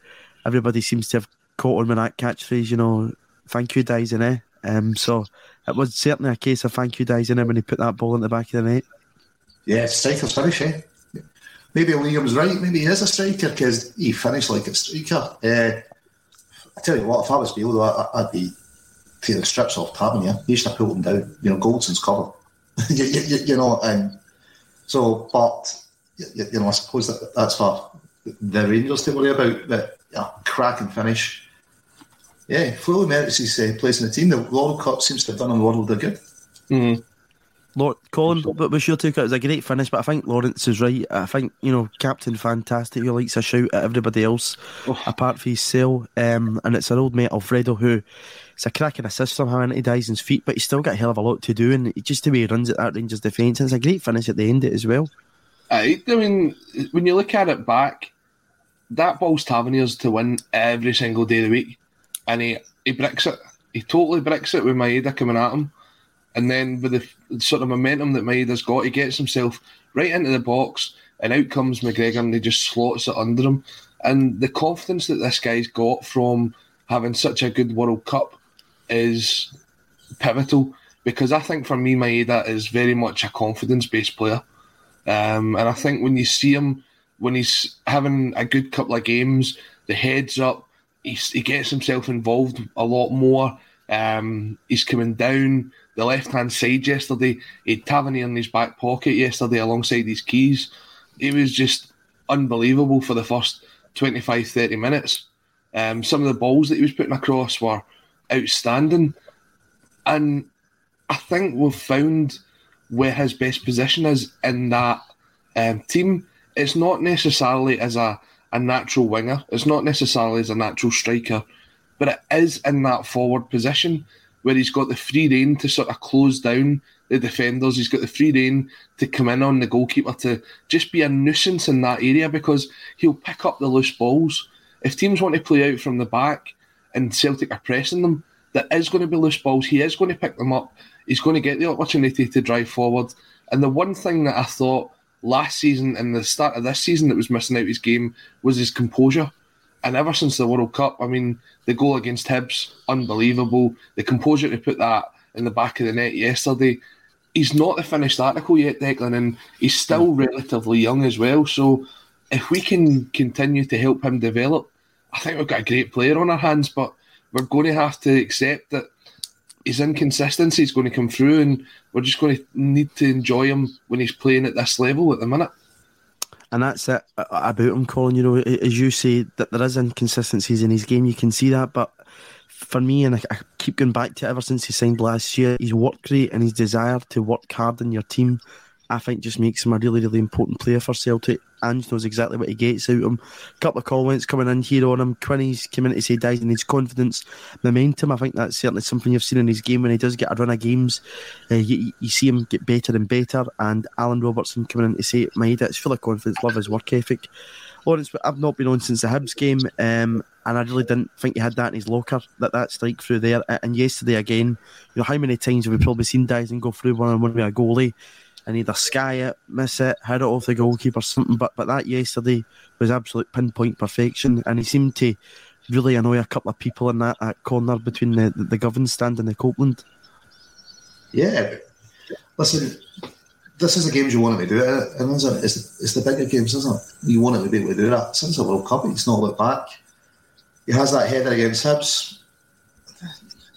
everybody seems to have caught on with that catchphrase, you know, thank you, Dyson, eh? Um, so it was certainly a case of thank you, Dyson, when he put that ball in the back of the net. Yeah, striker's finish, eh? Maybe Liam's right. Maybe he is a striker because he finished like a striker. Uh, I tell you what, if I was though, I, I'd be the strips off yeah. He used to pull them down. You know, Goldson's cover. [LAUGHS] you, you, you, know, and so, but, you, you know, I suppose that that's for the Rangers to worry about. But, yeah, cracking finish. Yeah, fully merits his uh, place in the team. The World Cup seems to have done him a world of good. Mhm. Lord, Colin, what was your take? It was a great finish, but I think Lawrence is right. I think, you know, Captain Fantastic, who likes a shout at everybody else, apart from his cell. Um, and it's an old mate, Alfredo, who it's a cracking assist somehow in his feet, but he's still got a hell of a lot to do. And just the way he runs at that Rangers defence, and it's a great finish at the end of it as well. I, I mean, when you look at it back, that ball's Taverniers to win every single day of the week, and he he bricks it. He totally bricks it with Maeda coming at him, And then with the sort of momentum that Maeda's got, he gets himself right into the box, and out comes McGregor, and he just slots it under him. And the confidence that this guy's got from having such a good World Cup is pivotal because I think for me, Maeda is very much a confidence based player. Um, and I think when you see him, when he's having a good couple of games, the heads up, he's, he gets himself involved a lot more. Um, he's coming down the left hand side yesterday. He had Tavernier in his back pocket yesterday alongside his keys. It was just unbelievable for the first 25, 30 minutes. Um, some of the balls that he was putting across were outstanding. And I think we've found where his best position is in that um, team. It's not necessarily as a, a natural winger, it's not necessarily as a natural striker, but it is in that forward position where he's got the free rein to sort of close down the defenders. He's got the free rein to come in on the goalkeeper to just be a nuisance in that area because he'll pick up the loose balls. If teams want to play out from the back and Celtic are pressing them, there is going to be loose balls. He is going to pick them up he's going to get the opportunity to drive forward. And the one thing that I thought last season and the start of this season that was missing out his game was his composure. And ever since the World Cup, I mean, the goal against Hibs, unbelievable. The composure to put that in the back of the net yesterday. He's not the finished article yet, Declan, and he's still mm. relatively young as well. So if we can continue to help him develop, I think we've got a great player on our hands, but we're going to have to accept that his inconsistency is going to come through, and we're just going to need to enjoy him when he's playing at this level at the minute. And that's it about him, Colin. You know, as you say, that there is inconsistencies in his game. You can see that, but for me, and I, keep going back to it ever since he signed last year, his work rate and his desire to work hard in your team I think just makes him a really, really important player for Celtic. Ange knows exactly what he gets out of him. A couple of comments coming in here on him. Quinny's coming in to say Daizen needs confidence, momentum. I think that's certainly something you've seen in his game when he does get a run of games. Uh, you, you, see him get better and better. And Alan Robertson coming in to say Maeda, it's full of confidence, love his work ethic. Lawrence, I've not been on since the Hibs game, um, and I really didn't think he had that in his locker, that, that strike through there. And yesterday again, you know, how many times have we probably seen Daizen go through one on one with a goalie? And either sky it, miss it, hit it off the goalkeeper, something. But but that yesterday was absolute pinpoint perfection, and he seemed to really annoy a couple of people in that, that corner between the the, the Govan stand and the Copland. Yeah, listen, this is the games you want to do it, and it's, it's, it's the bigger games, isn't it? You want him to be able to do that. Since the World Cup, he's not looked back. He has that header against Hibs,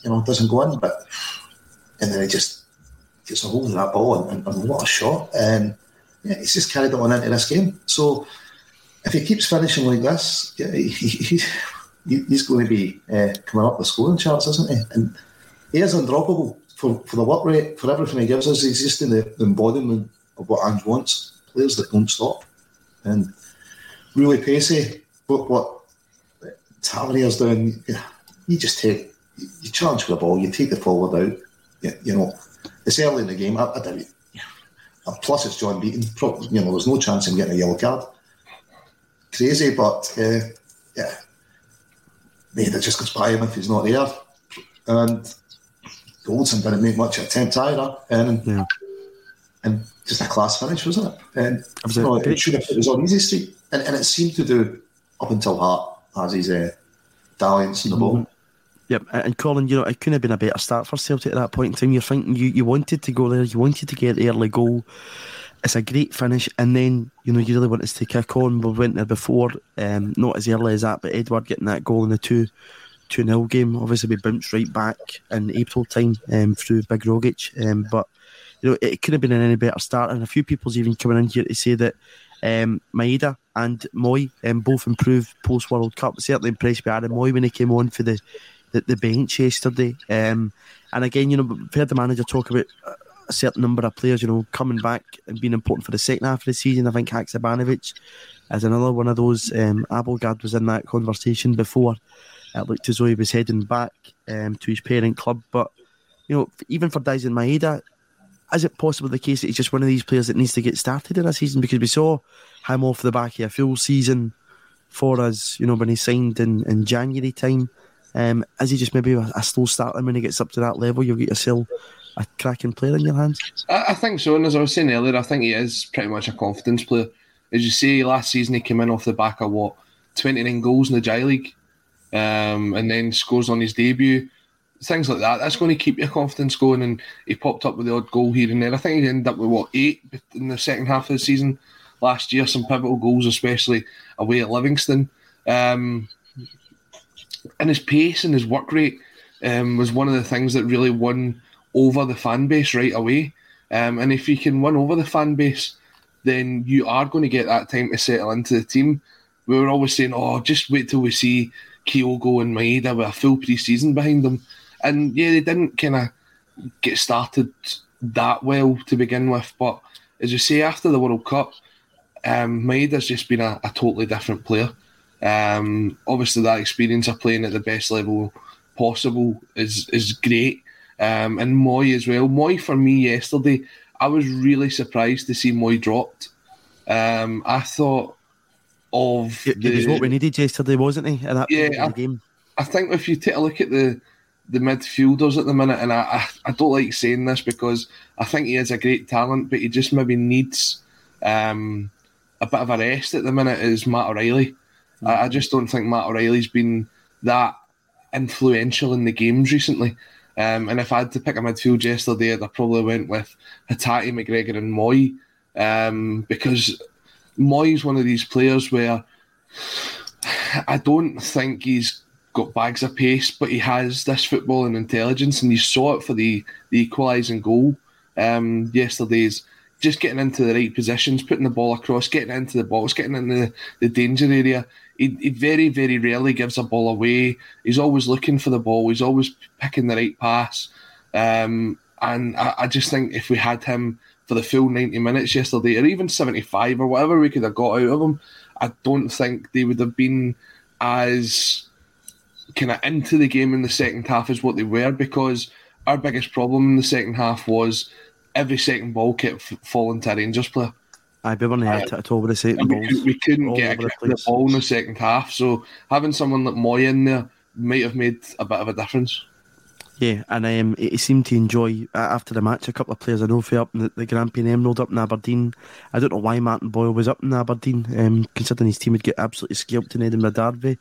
you know, it doesn't go in, but and then he just gets a hold of that ball and, and, what a shot. And yeah, he's just carried it on into this game. So if he keeps finishing like this, yeah, he, he, he's going to be uh, coming up with scoring charts, isn't he? And he is undroppable for, for the work rate, for everything he gives us. He's just in the embodiment of what Ange wants players that don't stop. And really pacey, but what Tavernier's doing, you just take, you challenge for the ball, you take the forward out, you, you know, it's early in the game. I, I doubt Plus, it's John Beaton. You know, there's no chance of getting a yellow card. Crazy, but uh, yeah, maybe that just goes by him if he's not there. And Goldson didn't make much attempt either. And yeah. and just a class finish, wasn't it? And was you know, it, should have it was on easy street, and, and it seemed to do up until Hart as his uh, dalliance in the mm-hmm. ball. Yep, and Colin, you know, it couldn't have been a better start for Celtic at that point in time. You're thinking you, you wanted to go there, you wanted to get the early goal. It's a great finish, and then you know you really wanted to kick on. We went there before, um, not as early as that, but Edouard getting that goal in the two two 0 game. Obviously, we bounced right back in April time um, through Big Rogic, um, but you know it could have been an any better start. And a few people's even coming in here to say that um, Maeda and Mooy um, both improved post World Cup. Certainly impressed by Aaron Mooy when he came on for the the, the bench yesterday. Um, and again, you know, we've heard the manager talk about a certain number of players, you know, coming back and being important for the second half of the season. I think Haksabanovic is another one of those. Um, Abildgaard was in that conversation before. It looked as though he was heading back um, to his parent club. But, you know, even for Daizen Maeda, is it possible the case that he's just one of these players that needs to get started in a season? Because we saw him off the back of a full season for us, you know, when he signed in, in January time. Um, he just maybe a, a slow starter when he gets up to that level? You'll get yourself a cracking player in your hands? I, I think so. And as I was saying earlier, I think he is pretty much a confidence player. As you say, last season he came in off the back of what, 29 goals in the J League, um, and then scores on his debut. Things like that. That's going to keep your confidence going. And he popped up with the odd goal here and there. I think he ended up with what, eight in the second half of the season last year, some pivotal goals, especially away at Livingston. Um, and his pace and his work rate um, was one of the things that really won over the fan base right away. Um, and if you can win over the fan base, then you are going to get that time to settle into the team. We were always saying, oh, just wait till we see Kyogo and Maeda with a full pre season behind them. And yeah, they didn't kind of get started that well to begin with. But as you say, after the World Cup, um, Maeda's just been a, a totally different player. Um, obviously, that experience of playing at the best level possible is is great. Um, and Mooy as well. Mooy for me yesterday, I was really surprised to see Mooy dropped. Um, I thought of it, the, it was what we needed yesterday, wasn't he? In that yeah, I, game. I think if you take a look at the the midfielders at the minute, and I, I, I don't like saying this because I think he has a great talent, but he just maybe needs um, a bit of a rest at the minute. Is Matt O'Riley? I, I just don't think Matt O'Riley's been that influential in the games recently. Um, and if I had to pick a midfield yesterday, I probably went with Hatate, McGregor, and Mooy um, because Mooy's one of these players where I don't think he's got bags of pace, but he has this football and intelligence, and you saw it for the, the equalising goal um, yesterday's just getting into the right positions, putting the ball across, getting into the box, getting in the, the danger area. He, he very, very rarely gives a ball away. He's always looking for the ball. He's always picking the right pass. Um, and I, I, just think if we had him for the full 90 minutes yesterday, or even 75 or whatever we could have got out of him, I don't think they would have been as kind of into the game in the second half as what they were because our biggest problem in the second half was every second ball kept falling to a Rangers player. I we weren't hit it at all with the second balls. We, we couldn't get a the, the ball in the second half, so having someone like Mooy in there might have made a bit of a difference. Yeah, and um, he seemed to enjoy after the match. A couple of players I know for up in the, the Grampian Emerald up in Aberdeen. I don't know why Martin Boyle was up in Aberdeen, um, considering his team would get absolutely scalped in Edinburgh Derby.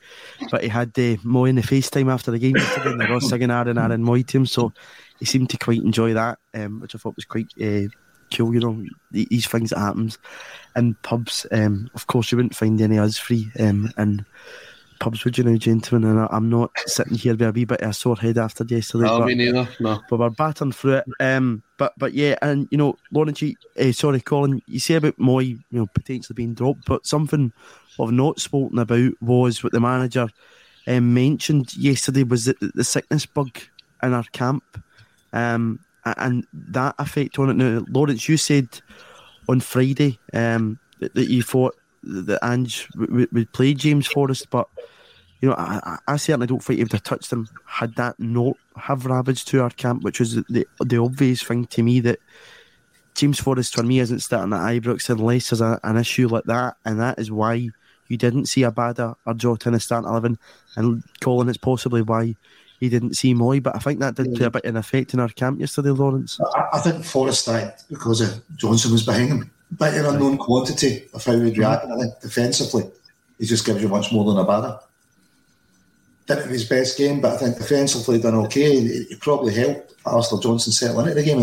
But he had uh, Mooy in the FaceTime after the game yesterday, [LAUGHS] and they were singing Aaron Aaron Mooy to him. So he seemed to quite enjoy that, um, which I thought was quite uh, cool. You know, these things that happens in pubs. Um, of course, you wouldn't find any us free um, in pubs, would you now, gentlemen? And I'm not sitting here with a wee bit of a sore head after yesterday. No, but, me neither. No, but we're battering through it. Um, but but yeah, and you know, you, uh, sorry, Colin, you say about Mooy, you know, potentially being dropped, but something I've not spoken about was what the manager um, mentioned yesterday was that the sickness bug in our camp um, and that effect on it. Now, Lawrence, you said on Friday um, that, that, you thought that Ange would, would play James Forrest, but you know, I, I, certainly don't think he would have touched him had that not have ravaged to our camp, which was the the obvious thing to me that James Forrest for me isn't starting at Ibrox unless there's a, an issue like that, and that is why you didn't see Abada or Jota in the starting eleven, and Colin, it's possibly why he didn't see Mooy, but I think that did play a mm. bit in effect in our camp yesterday, Lawrence. I, I think Forrest died because of Johnston was behind him. But an unknown quantity of how he'd react. I think defensively, he just gives you much more than a banner. Didn't have his best game, but I think defensively done okay. He, probably helped Alistair Johnston settle into the game.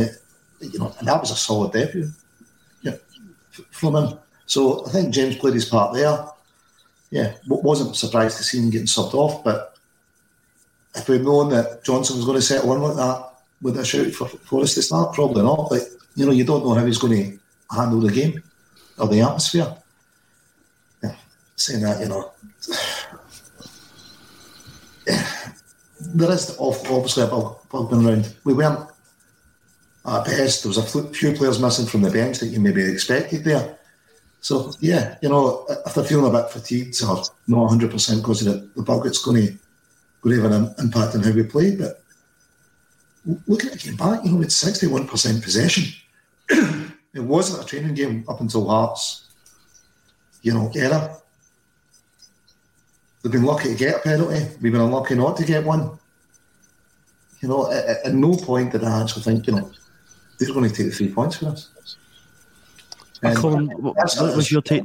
You know, and that was a solid debut yeah, from him. So I think James played his part there. Yeah, wasn't surprised to see him getting subbed off, but if we'd known that Johnston was going to settle in like that, with a shout for Forrest to start? Probably not. But you know, you don't know how he's going to handle the game or the atmosphere. Yeah, saying that, you know, yeah, [SIGHS] there is obviously a bug, bug going around. We weren't at best. There was a few players missing from the bench that you maybe expected there. So yeah, you know, if they're feeling a bit fatigued or not 100 percent because of the, the bug, it's going to would have an impact on how we play. But looking at the game back, you know, it's 61% possession. [COUGHS] it wasn't a training game up until Hearts, you know, era. They've been lucky to get a penalty. We've been unlucky not to get one. You know, at, at no point did I actually think, you know, they're going to take the three points for us. And Colin, what was your take?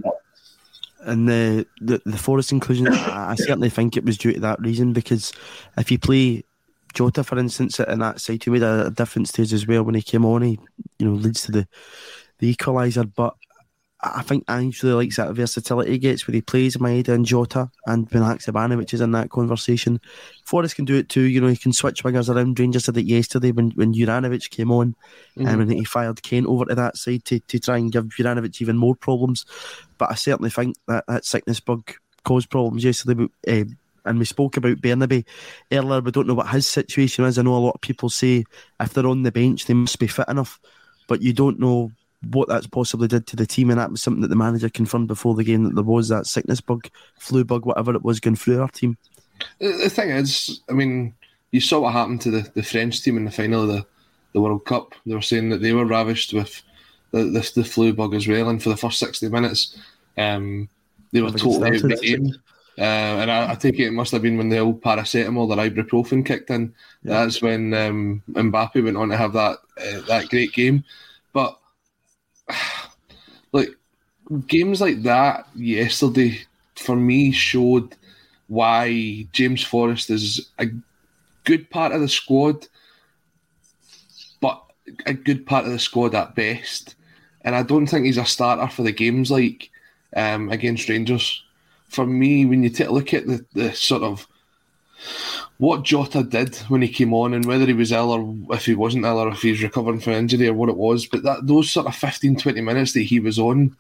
And the, the the Forrest inclusion, I, I certainly think it was due to that reason because if you play Jota, for instance, in that side, he made a, a difference to us as well when he came on. He, you know, leads to the the equaliser. But I think Ange really likes that versatility he gets where he plays Maeda and Jota and Benak Sabanovic is in that conversation. Forrest can do it too. You know, he can switch wingers around. Rangers did it yesterday when, when Juranovic came on Mhm. and when he fired Kane over to that side to, to try and give Juranovic even more problems. But I certainly think that that sickness bug caused problems yesterday. But, uh, and we spoke about Bernabei earlier. We don't know what his situation is. I know a lot of people say if they're on the bench, they must be fit enough, but you don't know what that's possibly did to the team. And that was something that the manager confirmed before the game that there was that sickness bug, flu bug, whatever it was, going through our team. The, thing is, I mean, you saw what happened to the, the French team in the final of the, the World Cup. They were saying that they were ravished with the, the, the flu bug as well, and for the first 60 minutes, um, they were totally out of the game. Uh, and I, I take it it must have been when the old paracetamol the ibuprofen kicked in. That's when um, Mbappe went on to have that uh, that great game. But [SIGHS] like games like that yesterday for me showed why James Forrest is a good part of the squad, but a good part of the squad at best. And I don't think he's a starter for the games like um, against Rangers. For me, when you take a look at the, the sort of what Jota did when he came on and whether he was ill or if he wasn't ill or if he's recovering from injury or what it was, but that those sort of 15, 20 minutes that he was on,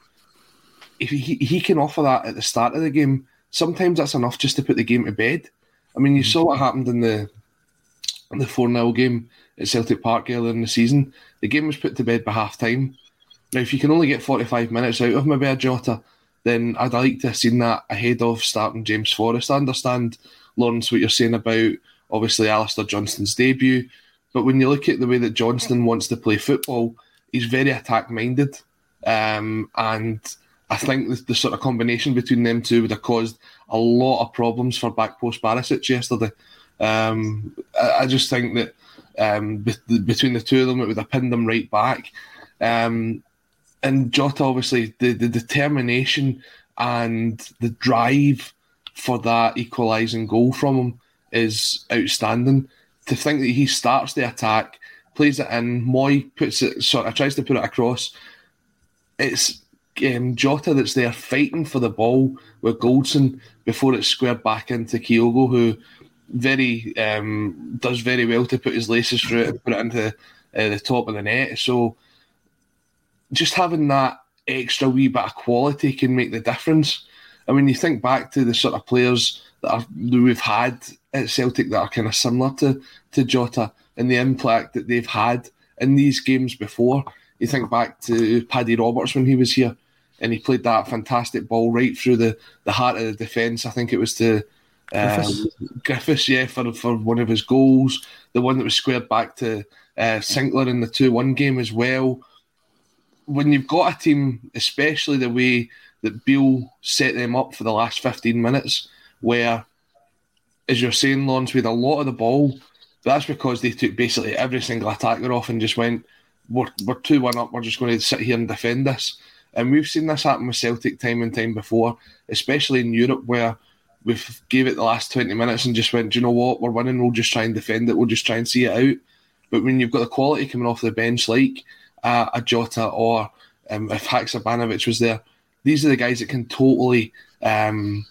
if he, he can offer that at the start of the game, sometimes that's enough just to put the game to bed. I mean, you mm. saw what happened in the in the 4 0 game at Celtic Park earlier in the season. The game was put to bed by half time. Now, if you can only get 45 minutes out of maybe a Jota, then I'd like to have seen that ahead of starting James Forrest. I understand, Lawrence, what you're saying about obviously Alistair Johnston's debut, but when you look at the way that Johnston wants to play football, he's very attack minded. Um, and I think the, the sort of combination between them two would have caused a lot of problems for back post Barisic yesterday. Um, I, I just think that um, be- between the two of them, it would have pinned them right back. Um, and Jota, obviously, the, the determination and the drive for that equalising goal from him is outstanding. To think that he starts the attack, plays it in, Mooy puts it sort of tries to put it across. It's um, Jota that's there fighting for the ball with Goldson before it's squared back into Kyogo, who very um, does very well to put his laces through it and put it into uh, the top of the net. So just having that extra wee bit of quality can make the difference. And when you think back to the sort of players that, are, that we've had at Celtic that are kind of similar to, to Jota and the impact that they've had in these games before, you think back to Paddy Roberts when he was here and he played that fantastic ball right through the, the heart of the defence. I think it was to um, Griffiths. Griffiths, yeah, for, for one of his goals. The one that was squared back to uh, Sinclair in the 2 1 game as well when you've got a team, especially the way that Beale set them up for the last 15 minutes, where, as you're saying, Lawrence, with a lot of the ball, that's because they took basically every single attacker off and just went, we're, we're 2 1 up, we're just going to sit here and defend this. And we've seen this happen with Celtic time and time before, especially in Europe, where we've gave it the last 20 minutes and just went, do you know what, we're winning, we'll just try and defend it, we'll just try and see it out. But when you've got the quality coming off the bench, like uh, a Jota or um, if Haksabanovic was there, these are the guys that can totally um,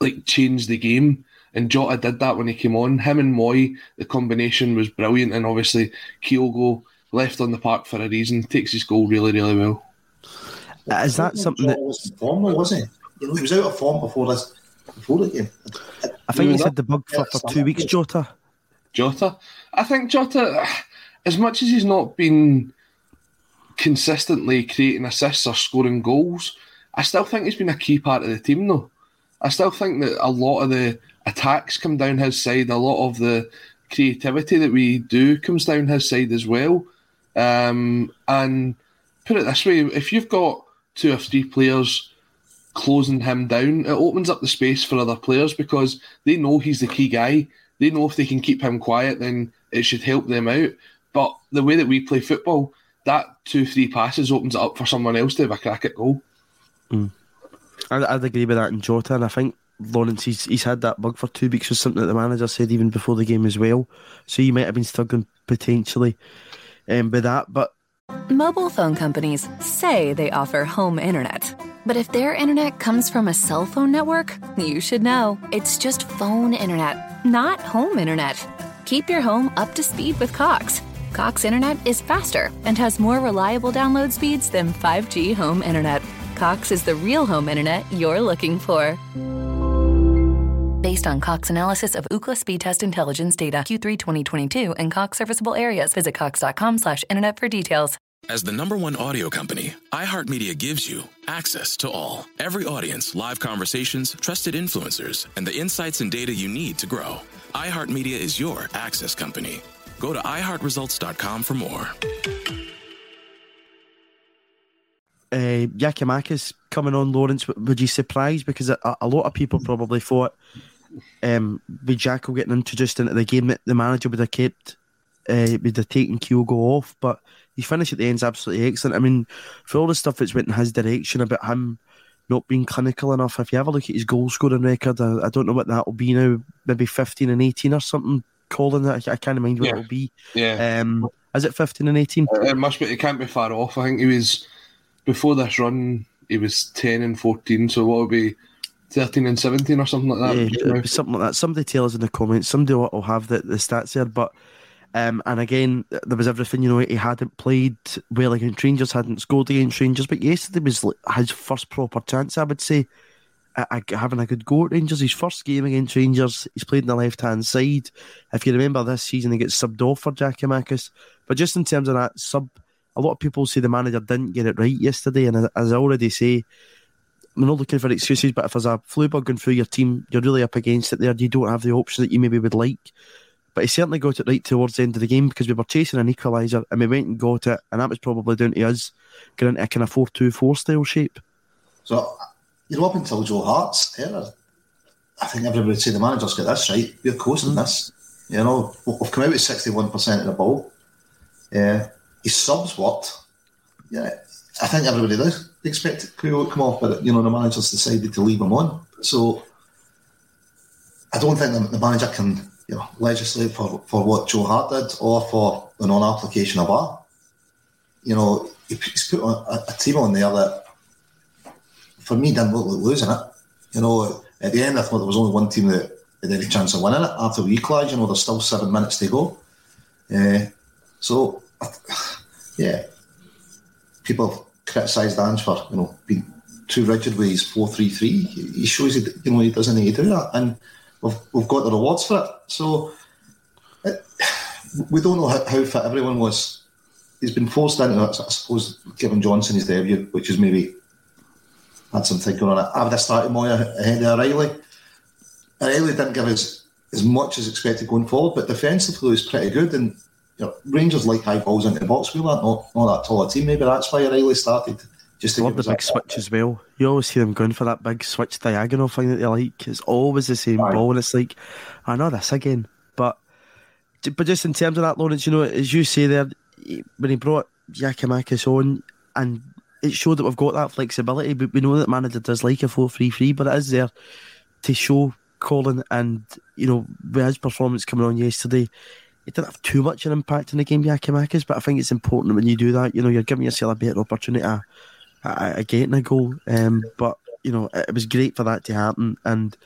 like change the game. And Jota did that when he came on. Him and Mooy, the combination was brilliant. And obviously, Kyogo left on the park for a reason, takes his goal really, really well. Is that something that was in form, wasn't he? You know, he was out of form before this, before the game. I think Who he was said the bug for, for two weeks, Jota. Jota. I think Jota, as much as he's not been consistently creating assists or scoring goals, I still think he's been a key part of the team, though. I still think that a lot of the attacks come down his side, a lot of the creativity that we do comes down his side as well. Um, and put it this way if you've got two or three players closing him down, it opens up the space for other players because they know he's the key guy. They know if they can keep him quiet, then it should help them out. But the way that we play football, that two, three passes opens it up for someone else to have a crack at goal. Mm. I'd, I'd agree with that in Jota, and I think Lawrence he's he's had that bug for two weeks, was something that the manager said even before the game as well. So he might have been struggling potentially um, with that. But Mobile phone companies say they offer home internet. But if their internet comes from a cell phone network, you should know. It's just phone internet, not home internet. Keep your home up to speed with Cox. Cox internet is faster and has more reliable download speeds than 5G home internet. Cox is the real home internet you're looking for. Based on Cox analysis of Ookla speed test intelligence data Q3 2022 and Cox serviceable areas, visit cox.com/internet for details. As the number one audio company, iHeartMedia gives you access to all. Every audience, live conversations, trusted influencers, and the insights and data you need to grow. iHeartMedia is your access company. Go to iHeartResults.com for more. uh, Giakoumakis coming on, Lawrence, would you surprised? Because a, a lot of people probably thought um, with Jacko getting introduced into the game the manager would have kept, uh, would have taken Kyogo off, but he finished at the end's absolutely excellent. I mean, for all the stuff that's went in his direction about him not being clinical enough, if you have a look at his goal scoring record, I, I don't know what that will be now, maybe 15 and 18 or something. Colin, I, I can't mind what Yeah. it will be. Yeah. Um, is it 15 and 18? It must be. It can't be far off. I think he was before this run. He was ten and fourteen. So what would be thirteen and seventeen or something like that? Yeah, just it'll now? be something like that. Somebody tell us in the comments. Somebody will will have the, the stats there. But um, and again, there was everything. You know, he hadn't played well against Rangers, hadn't scored against Rangers. But yesterday was his first proper chance. I would say, at, at having a good go at Rangers. His first game against Rangers, he's played on the left hand side. If you remember this season, he gets subbed off for Giakoumakis. But just in terms of that sub, a lot of people say the manager didn't get it right yesterday. And as, as I already say, I'm not looking for excuses, but if there's a flu bug going through your team, you're really up against it there. You don't have the option that you maybe would like. But he certainly got it right towards the end of the game because we were chasing an equaliser and we went and got it, and that was probably down to us getting into a kind of 4 2 4 style shape. So, you know, up until Joe Hart's era, I think everybody would say the manager's got this right. We're coasting hmm. this. You know, we've come out with 61% of the ball. Yeah. His subs worked. Yeah. I think everybody does expect Kyogo to come off, but, you know, the manager's decided to leave him on. So, I don't think the, the manager can, you know, legislate for, for what Joe Hart did or for the non-application of VAR. You know, he's put a, a team on there that for me, didn't look like losing it. You know, at the end, I thought there was only one team that had any chance of winning it after we equalised. You know, there's still seven minutes to go. Uh, so, [SIGHS] yeah, people criticised Ange for you know being too rigid with his four three three. He shows he, you know he doesn't need to do that, and we've we've got the rewards for it. So, it, [SIGHS] we don't know how, how fit everyone was. He's been forced into it. I suppose Kevin Johnston his debut, which is maybe had some thinking on it. I would have started Moya ahead of O'Riley. O'Riley didn't give us as much as expected going forward, but defensively he was pretty good. And you know, Rangers like high balls into the box. We weren't not, not that tall a team. Maybe that's why O'Riley started. Just to Love the big switch as well. You always see them going for that big switch diagonal thing that they like. It's always the same Aye. ball, and it's like, I know this again. But but just in terms of that, Lawrence, you know, as you say there, when he brought Giakoumakis on, and it showed that we've got that flexibility. But we know that manager does like a 4 3 3, but it is there to show Colin. And, you know, with his performance coming on yesterday, it didn't have too much an impact in the game, Giakoumakis, but I think it's important when you do that, you know, you're giving yourself a better opportunity at, at, at getting a goal. Um, but, you know, it, it was great for that to happen. And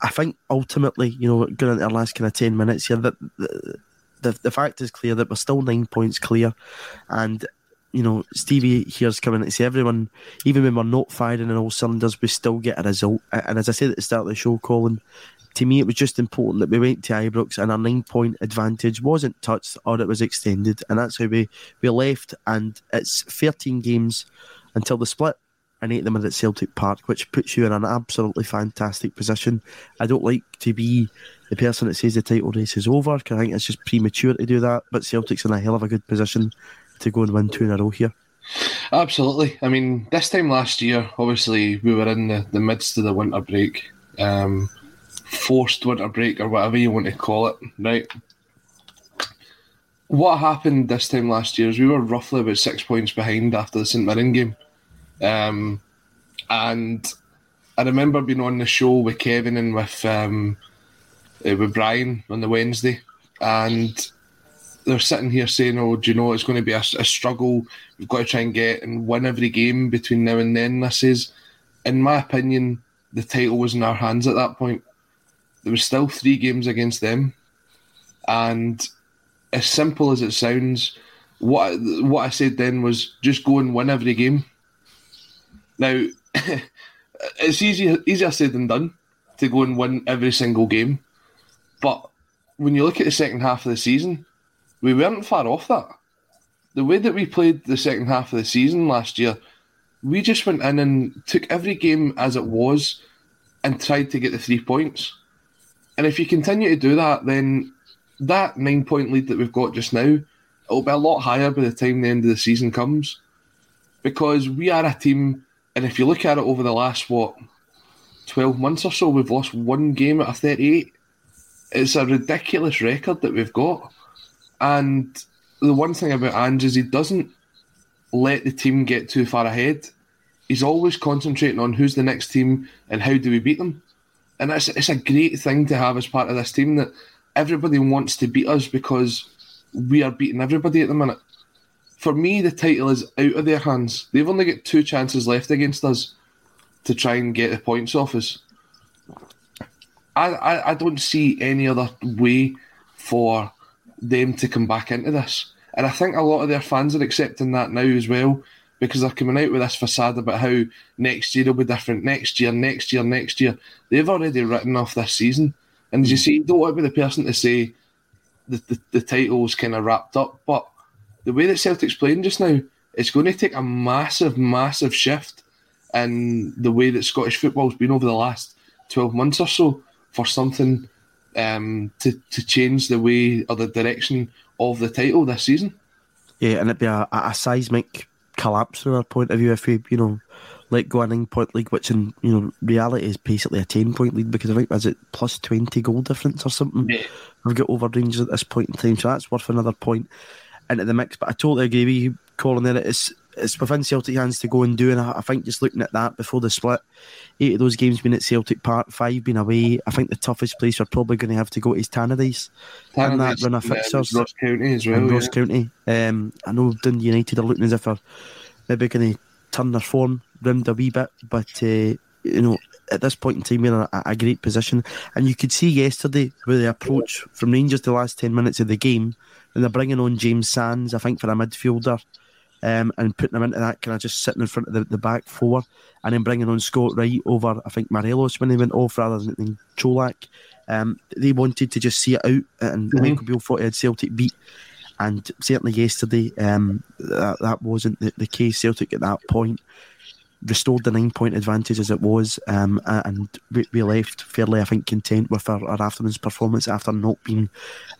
I think ultimately, you know, going into our last kind of 10 minutes here, that the, the, the fact is clear that we're still nine points clear. And, you know, Stevie here's coming to say everyone, even when we're not firing in all cylinders, we still get a result. And as I said at the start of the show, Colin, to me, it was just important that we went to Ibrox and our nine point advantage wasn't touched or it was extended. And that's how we, we left. And it's 13 games until the split and eight of them are at Celtic Park, which puts you in an absolutely fantastic position. I don't like to be the person that says the title race is over because I think it's just premature to do that. But Celtic's in a hell of a good position to go and win two in a row here. Absolutely. I mean, this time last year, obviously, we were in the, the midst of the winter break, um, forced winter break, or whatever you want to call it, right? what happened this time last year is we were roughly about six points behind after the St Mirren game. Um, and I remember being on the show with Kevin and with um, uh, with Brian on the Wednesday, and they're sitting here saying, "Oh, do you know it's going to be a, a, struggle? We've got to try and get and win every game between now and then." This is, in my opinion, the title was in our hands at that point. There was still three games against them, and as simple as it sounds, what what I said then was just go and win every game. Now, [LAUGHS] it's easier easier said than done to go and win every single game, but when you look at the second half of the season, we weren't far off that. The way that we played the second half of the season last year, we just went in and took every game as it was and tried to get the three points. And if you continue to do that, then that nine point lead that we've got just now, it'll be a lot higher by the time the end of the season comes. Because we are a team, and if you look at it over the last, what, 12 months or so, we've lost one game out of 38. It's a ridiculous record that we've got. And the one thing about Ange is he doesn't let the team get too far ahead. He's always concentrating on who's the next team and how do we beat them. And it's, it's a great thing to have as part of this team that everybody wants to beat us because we are beating everybody at the minute. For me, the title is out of their hands. They've only got two chances left against us to try and get the points off us. I, I, I don't see any other way for them to come back into this. And I think a lot of their fans are accepting that now as well because they're coming out with this facade about how next year will be different, next year, next year, next year. They've already written off this season. And as you see, don't want to be the person to say the, the, the title's kind of wrapped up, but the way that Celtic's playing just now, it's going to take a massive, massive shift in the way that Scottish football's been over the last 12 months or so for something um, to, to change the way or the direction of the title this season. Yeah, and it'd be a, a seismic collapse from our point of view if we, you know, let go a nine point lead, which in you know reality is basically a ten point lead because I think is it plus twenty goal difference or something. Yeah. We've got over Rangers at this point in time, so that's worth another point into the mix. But I totally agree with you, Colin. There it's it's within Celtic hands to go and do, and I, I think just looking at that before the split, eight of those games being at Celtic Park, five being away. I think the toughest place we're probably going to have to go is Tannadice. and that run of fixtures. Ross County as well. And Ross yeah. County. Um, I know Dundee United are looking as if they're maybe going to turn their form round a wee bit, but uh, you know, at this point in time, we're in a, a, great position. And you could see yesterday with the approach from Rangers the last 10 minutes of the game, and they're bringing on James Sands, I think, for a midfielder, um, and putting him into that kind of just sitting in front of the, the back four, and then bringing on Scott Wright over, I think, Morelos when he went off rather than, than Colak. Um, they wanted to just see it out, and mm-hmm. Michael Beale thought he had Celtic beat. And certainly yesterday, um, that, that wasn't the, the case. Celtic at that point restored the nine point advantage as it was, um, and we, we, left fairly, I think, content with our, our, afternoon's performance after not being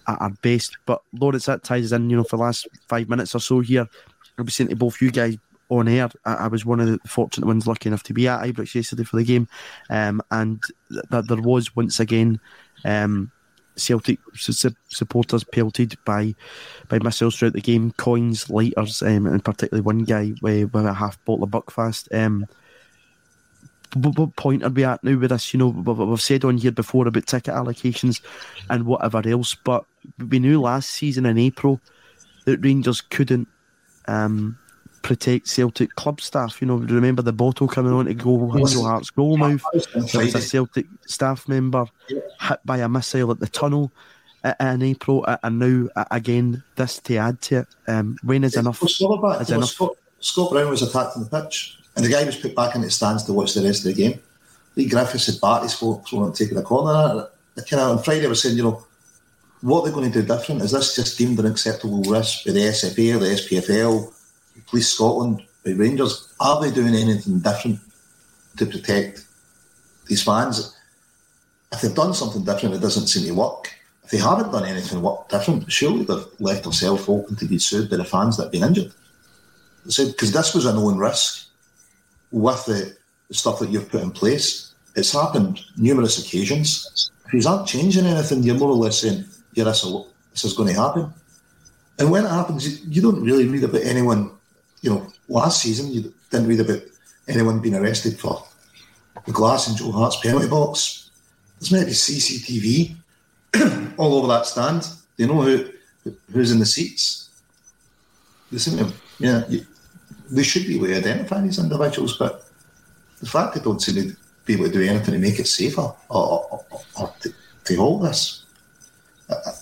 at our best. But Lawrence, that ties us in, you know, for the last five minutes or so here. I'll be saying to both you guys on air, I, I, was one of the fortunate ones lucky enough to be at Ibrox yesterday for the game, um, and that there was once again. Um, Celtic supporters pelted by by missiles throughout the game, coins, lighters, um, and particularly one guy with, with a half bottle of Buckfast. Um, what point are we at now with this? You know, we've said on here before about ticket allocations and whatever else, but we knew last season in April that Rangers couldn't um, protect Celtic club staff. You know, remember the bottle coming on to go Hazel Hart's goalmouth? There was a Celtic staff member hit by a missile at the tunnel in April, and now again this to add to it. Um, when is enough? Is enough? Scott, Scott, Brown was attacked on the pitch, and the guy was put back in the stands to watch the rest of the game. Leigh Griffiths had his folks on taking a corner. Kind of on Friday, I was saying, you know, what they're they going to do different? Is this just deemed an acceptable risk by the SFA, the SPFL, Police Scotland, by Rangers, are they doing anything different to protect these fans? If they've done something different, it doesn't seem to work. If they haven't done anything different, surely they've left themselves open to be sued by the fans that have been injured. Because this was a known risk with the, the stuff that you've put in place. It's happened numerous occasions. If you aren't changing anything, you're more or less saying, yeah, this, this is going to happen. And when it happens, you, don't really read about anyone. You know, last season you didn't read about anyone being arrested for the glass in Joe Hart's penalty box. There's maybe CCTV [CLEARS THROAT] all over that stand. They know who who's in the seats. They seem to, yeah, you, should be able to identify these individuals, but the fact they don't seem to be able to do anything to make it safer or, or, or to, to, hold this,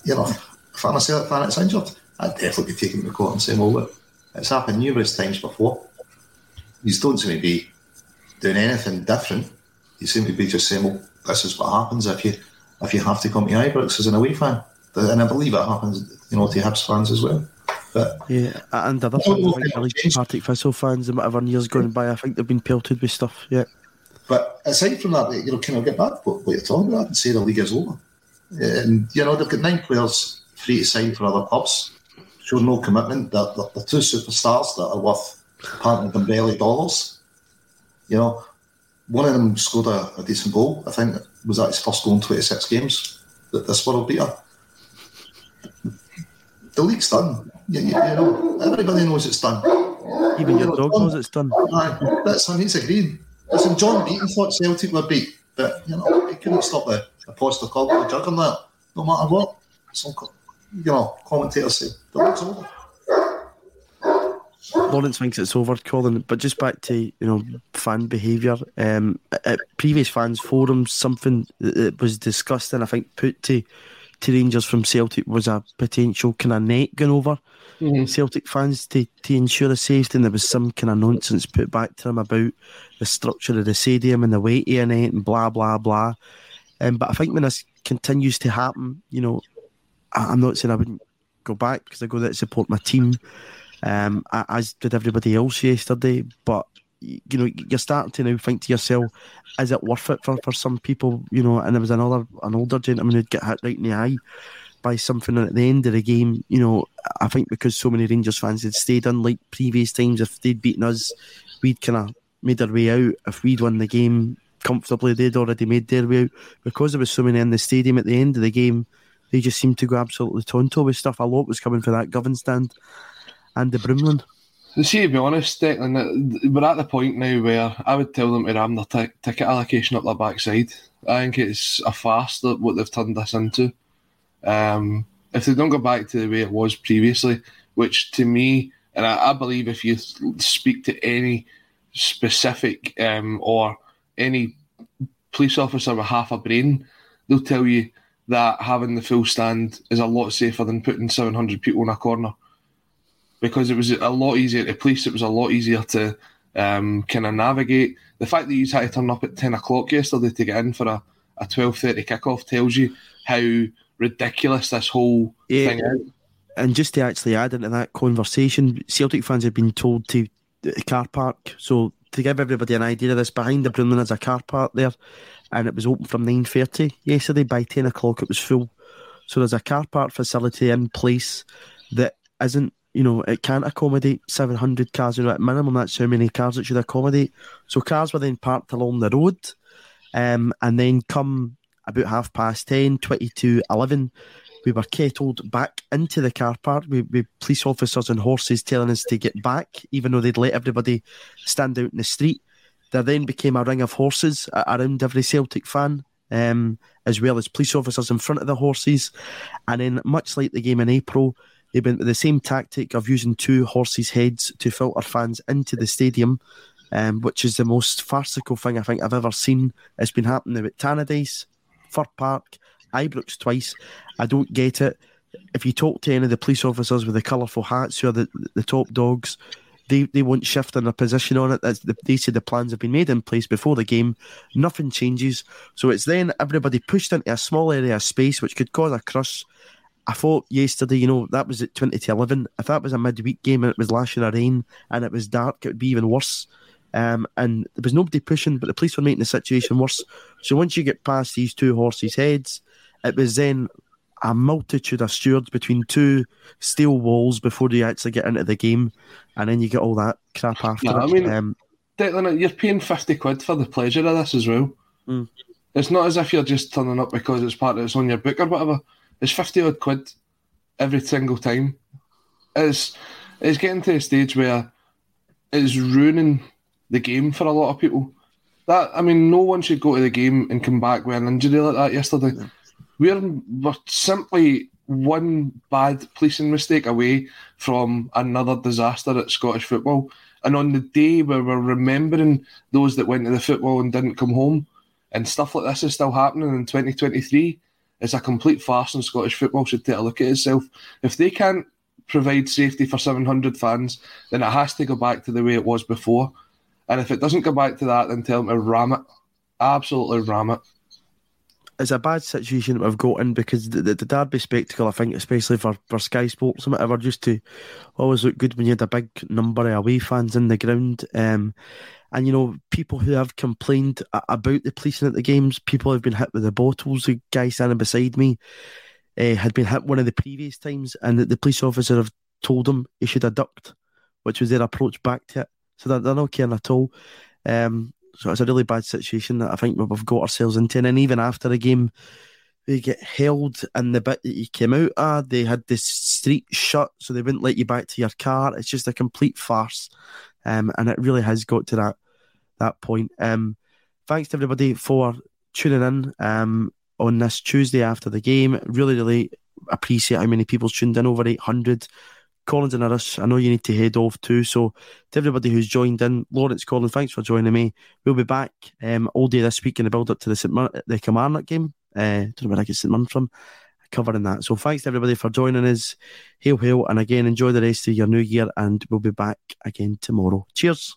you know, if I'm a Celtic fan that's injured, I'd definitely be taking the court and saying, well, look, it's happened numerous times before. You don't seem to be doing anything different. You seem to be just saying, well, this is what happens if you if you have to come to Ibrox as an away fan. And I believe it happens, you know, to Hibs fans as well. But yeah, and other fans, I think, like Partick Thistle fans and whatever years going by, I think they've been pelted with stuff. Yeah. But aside from that, you know, can I get back what, what you're talking about and say the league is over? Um, and you know, they've got nine players free to sign for other clubs. Show no commitment. They're, they're, they're two superstars that are worth apparently the belly dollars. You know, one of them scored a, a, decent goal. I think was that his first goal in 26 games. That this world beater. The league's done. You, you, you, know, everybody knows it's done. Even your dog knows it's done. Aye, that's on he's agreeing. Listen, John Beaton thought Celtic were beat, but you know he couldn't stop the a Postecoglou juggernaut, no matter what. Some, you know, commentators say the league's over. Lawrence thinks it's over, Colin. But just back to you know fan behaviour. Um, at previous fans forums, something that was discussed and I think put to to Rangers from Celtic was a potential kind of net going over mm-hmm. Celtic fans to, to ensure a safety. And there was some kind of nonsense put back to them about the structure of the stadium and the weight of it and blah blah blah. Um, but I think when this continues to happen, you know, I, am not saying I wouldn't go back because I go there to support my team um, as did everybody else yesterday. But you know, you're starting to now think to yourself, is it worth it for, for some people? You know, and there was another an older gentleman who'd get hit right in the eye by something at the end of the game. You know, I think because so many Rangers fans had stayed, unlike previous times, if they'd beaten us, we'd kind of made our way out. If we'd won the game comfortably, they'd already made their way out. Because there was so many in the stadium at the end of the game, they just seemed to go absolutely tonto with stuff. A lot was coming for that Govan stand and the Broomloan. See, to be honest, Declan, we're at the point now where I would tell them to ram their t- ticket allocation up their backside. I think it's a farce that what they've turned this into. Um, if they don't go back to the way it was previously, which to me, and I, I believe if you speak to any specific um, or any police officer with half a brain, they'll tell you that having the full stand is a lot safer than putting 700 people in a corner because it was a lot easier to police. It was a lot easier to um, kind of navigate. The fact that you had to turn up at ten o'clock yesterday to get in for a, a twelve thirty kickoff tells you how ridiculous this whole yeah. thing is. And just to actually add into that conversation, Celtic fans have been told to the car park. So to give everybody an idea of this, behind the Broomloan there's a car park there, and it was open from nine thirty yesterday. By ten o'clock, it was full. So there's a car park facility in place that isn't you know, it can't accommodate 700 cars. You know, at minimum, that's how many cars it should accommodate. So cars were then parked along the road. Um, and then come about half past 10, 22, 11, we were kettled back into the car park with, police officers and horses telling us to get back, even though they'd let everybody stand out in the street. There then became a ring of horses around every Celtic fan. Um, as well as police officers in front of the horses. And then, much like the game in April, they went with the same tactic of using two horses' heads to filter fans into the stadium, um, which is the most farcical thing I think I've ever seen. It's been happening at Tannadice, Fir Park, Ibrox twice. I don't get it. If you talk to any of the police officers with the colourful hats who are the, the top dogs, they, they won't shift in their position on it. The, they say the plans have been made in place before the game. Nothing changes. So it's then everybody pushed into a small area of space, which could cause a crush I thought yesterday, you know, that was at 20 to 11. If that was a midweek game and it was lashing a rain and it was dark, it would be even worse. Um, and there was nobody pushing, but the police were making the situation worse. So once you get past these two horses' heads, it was then a multitude of stewards between two steel walls before you actually get into the game, and then you get all that crap after. I mean, um, Declan, you're paying fifty quid for the pleasure of this as well. Mm. It's not as if you're just turning up because it's part of it's on your book or whatever. It's 50 odd quid every single time. is it's getting to a stage where it's ruining the game for a lot of people. That I mean, no one should go to the game and come back with an injury like that yesterday. We're we're simply one bad policing mistake away from another disaster at Scottish football. And on the day where we're remembering those that went to the football and didn't come home, and stuff like this is still happening in 2023, it's a complete farce, and Scottish football should take a look at itself. If they can't provide safety for 700 fans, then it has to go back to the way it was before. And if it doesn't go back to that, then tell them to ram it. Absolutely ram it it's a bad situation that we've got in because the, the, the derby spectacle, I think, especially for, for Sky Sports and whatever, just to always look good when you had a big number of away fans in the ground. Um, and, you know, people who have complained about the policing at the games, people have been hit with the bottles. The guy standing beside me uh, had been hit one of the previous times, and the, the police officer have told him he should have ducked, which was their approach back to it. So they're, they're not caring at all. Um, so it's a really bad situation that I think we've got ourselves into. And even after the game, they get held in the bit that you came out of. They had the street shut, so they wouldn't let you back to your car. It's just a complete farce, um, and it really has got to that that point. Um, thanks to everybody for tuning in um, on this Tuesday after the game. Really, really appreciate how many people tuned in. Over eight hundred. Collins and Iris, I know you need to head off too. So, to everybody who's joined in, Lawrence Collins, thanks for joining me. We'll be back um, all day this week in the build up to the St. Mar- the Kilmarnock game. Uh, don't know where I get St. Mirren from, covering that. So, thanks to everybody for joining us. Hail, hail, and again, enjoy the rest of your new year, and we'll be back again tomorrow. Cheers.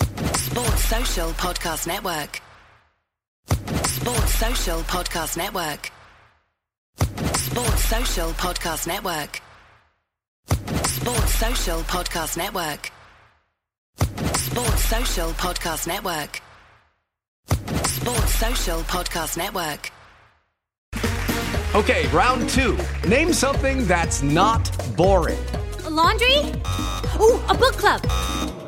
Sports Social Podcast Network. Sports Social Podcast Network. Sports Social Podcast Network. Sports Social Podcast Network. Sports Social Podcast Network. Sports Social Podcast Network. Okay, round two. Name something that's not boring. A laundry? Ooh, a book club.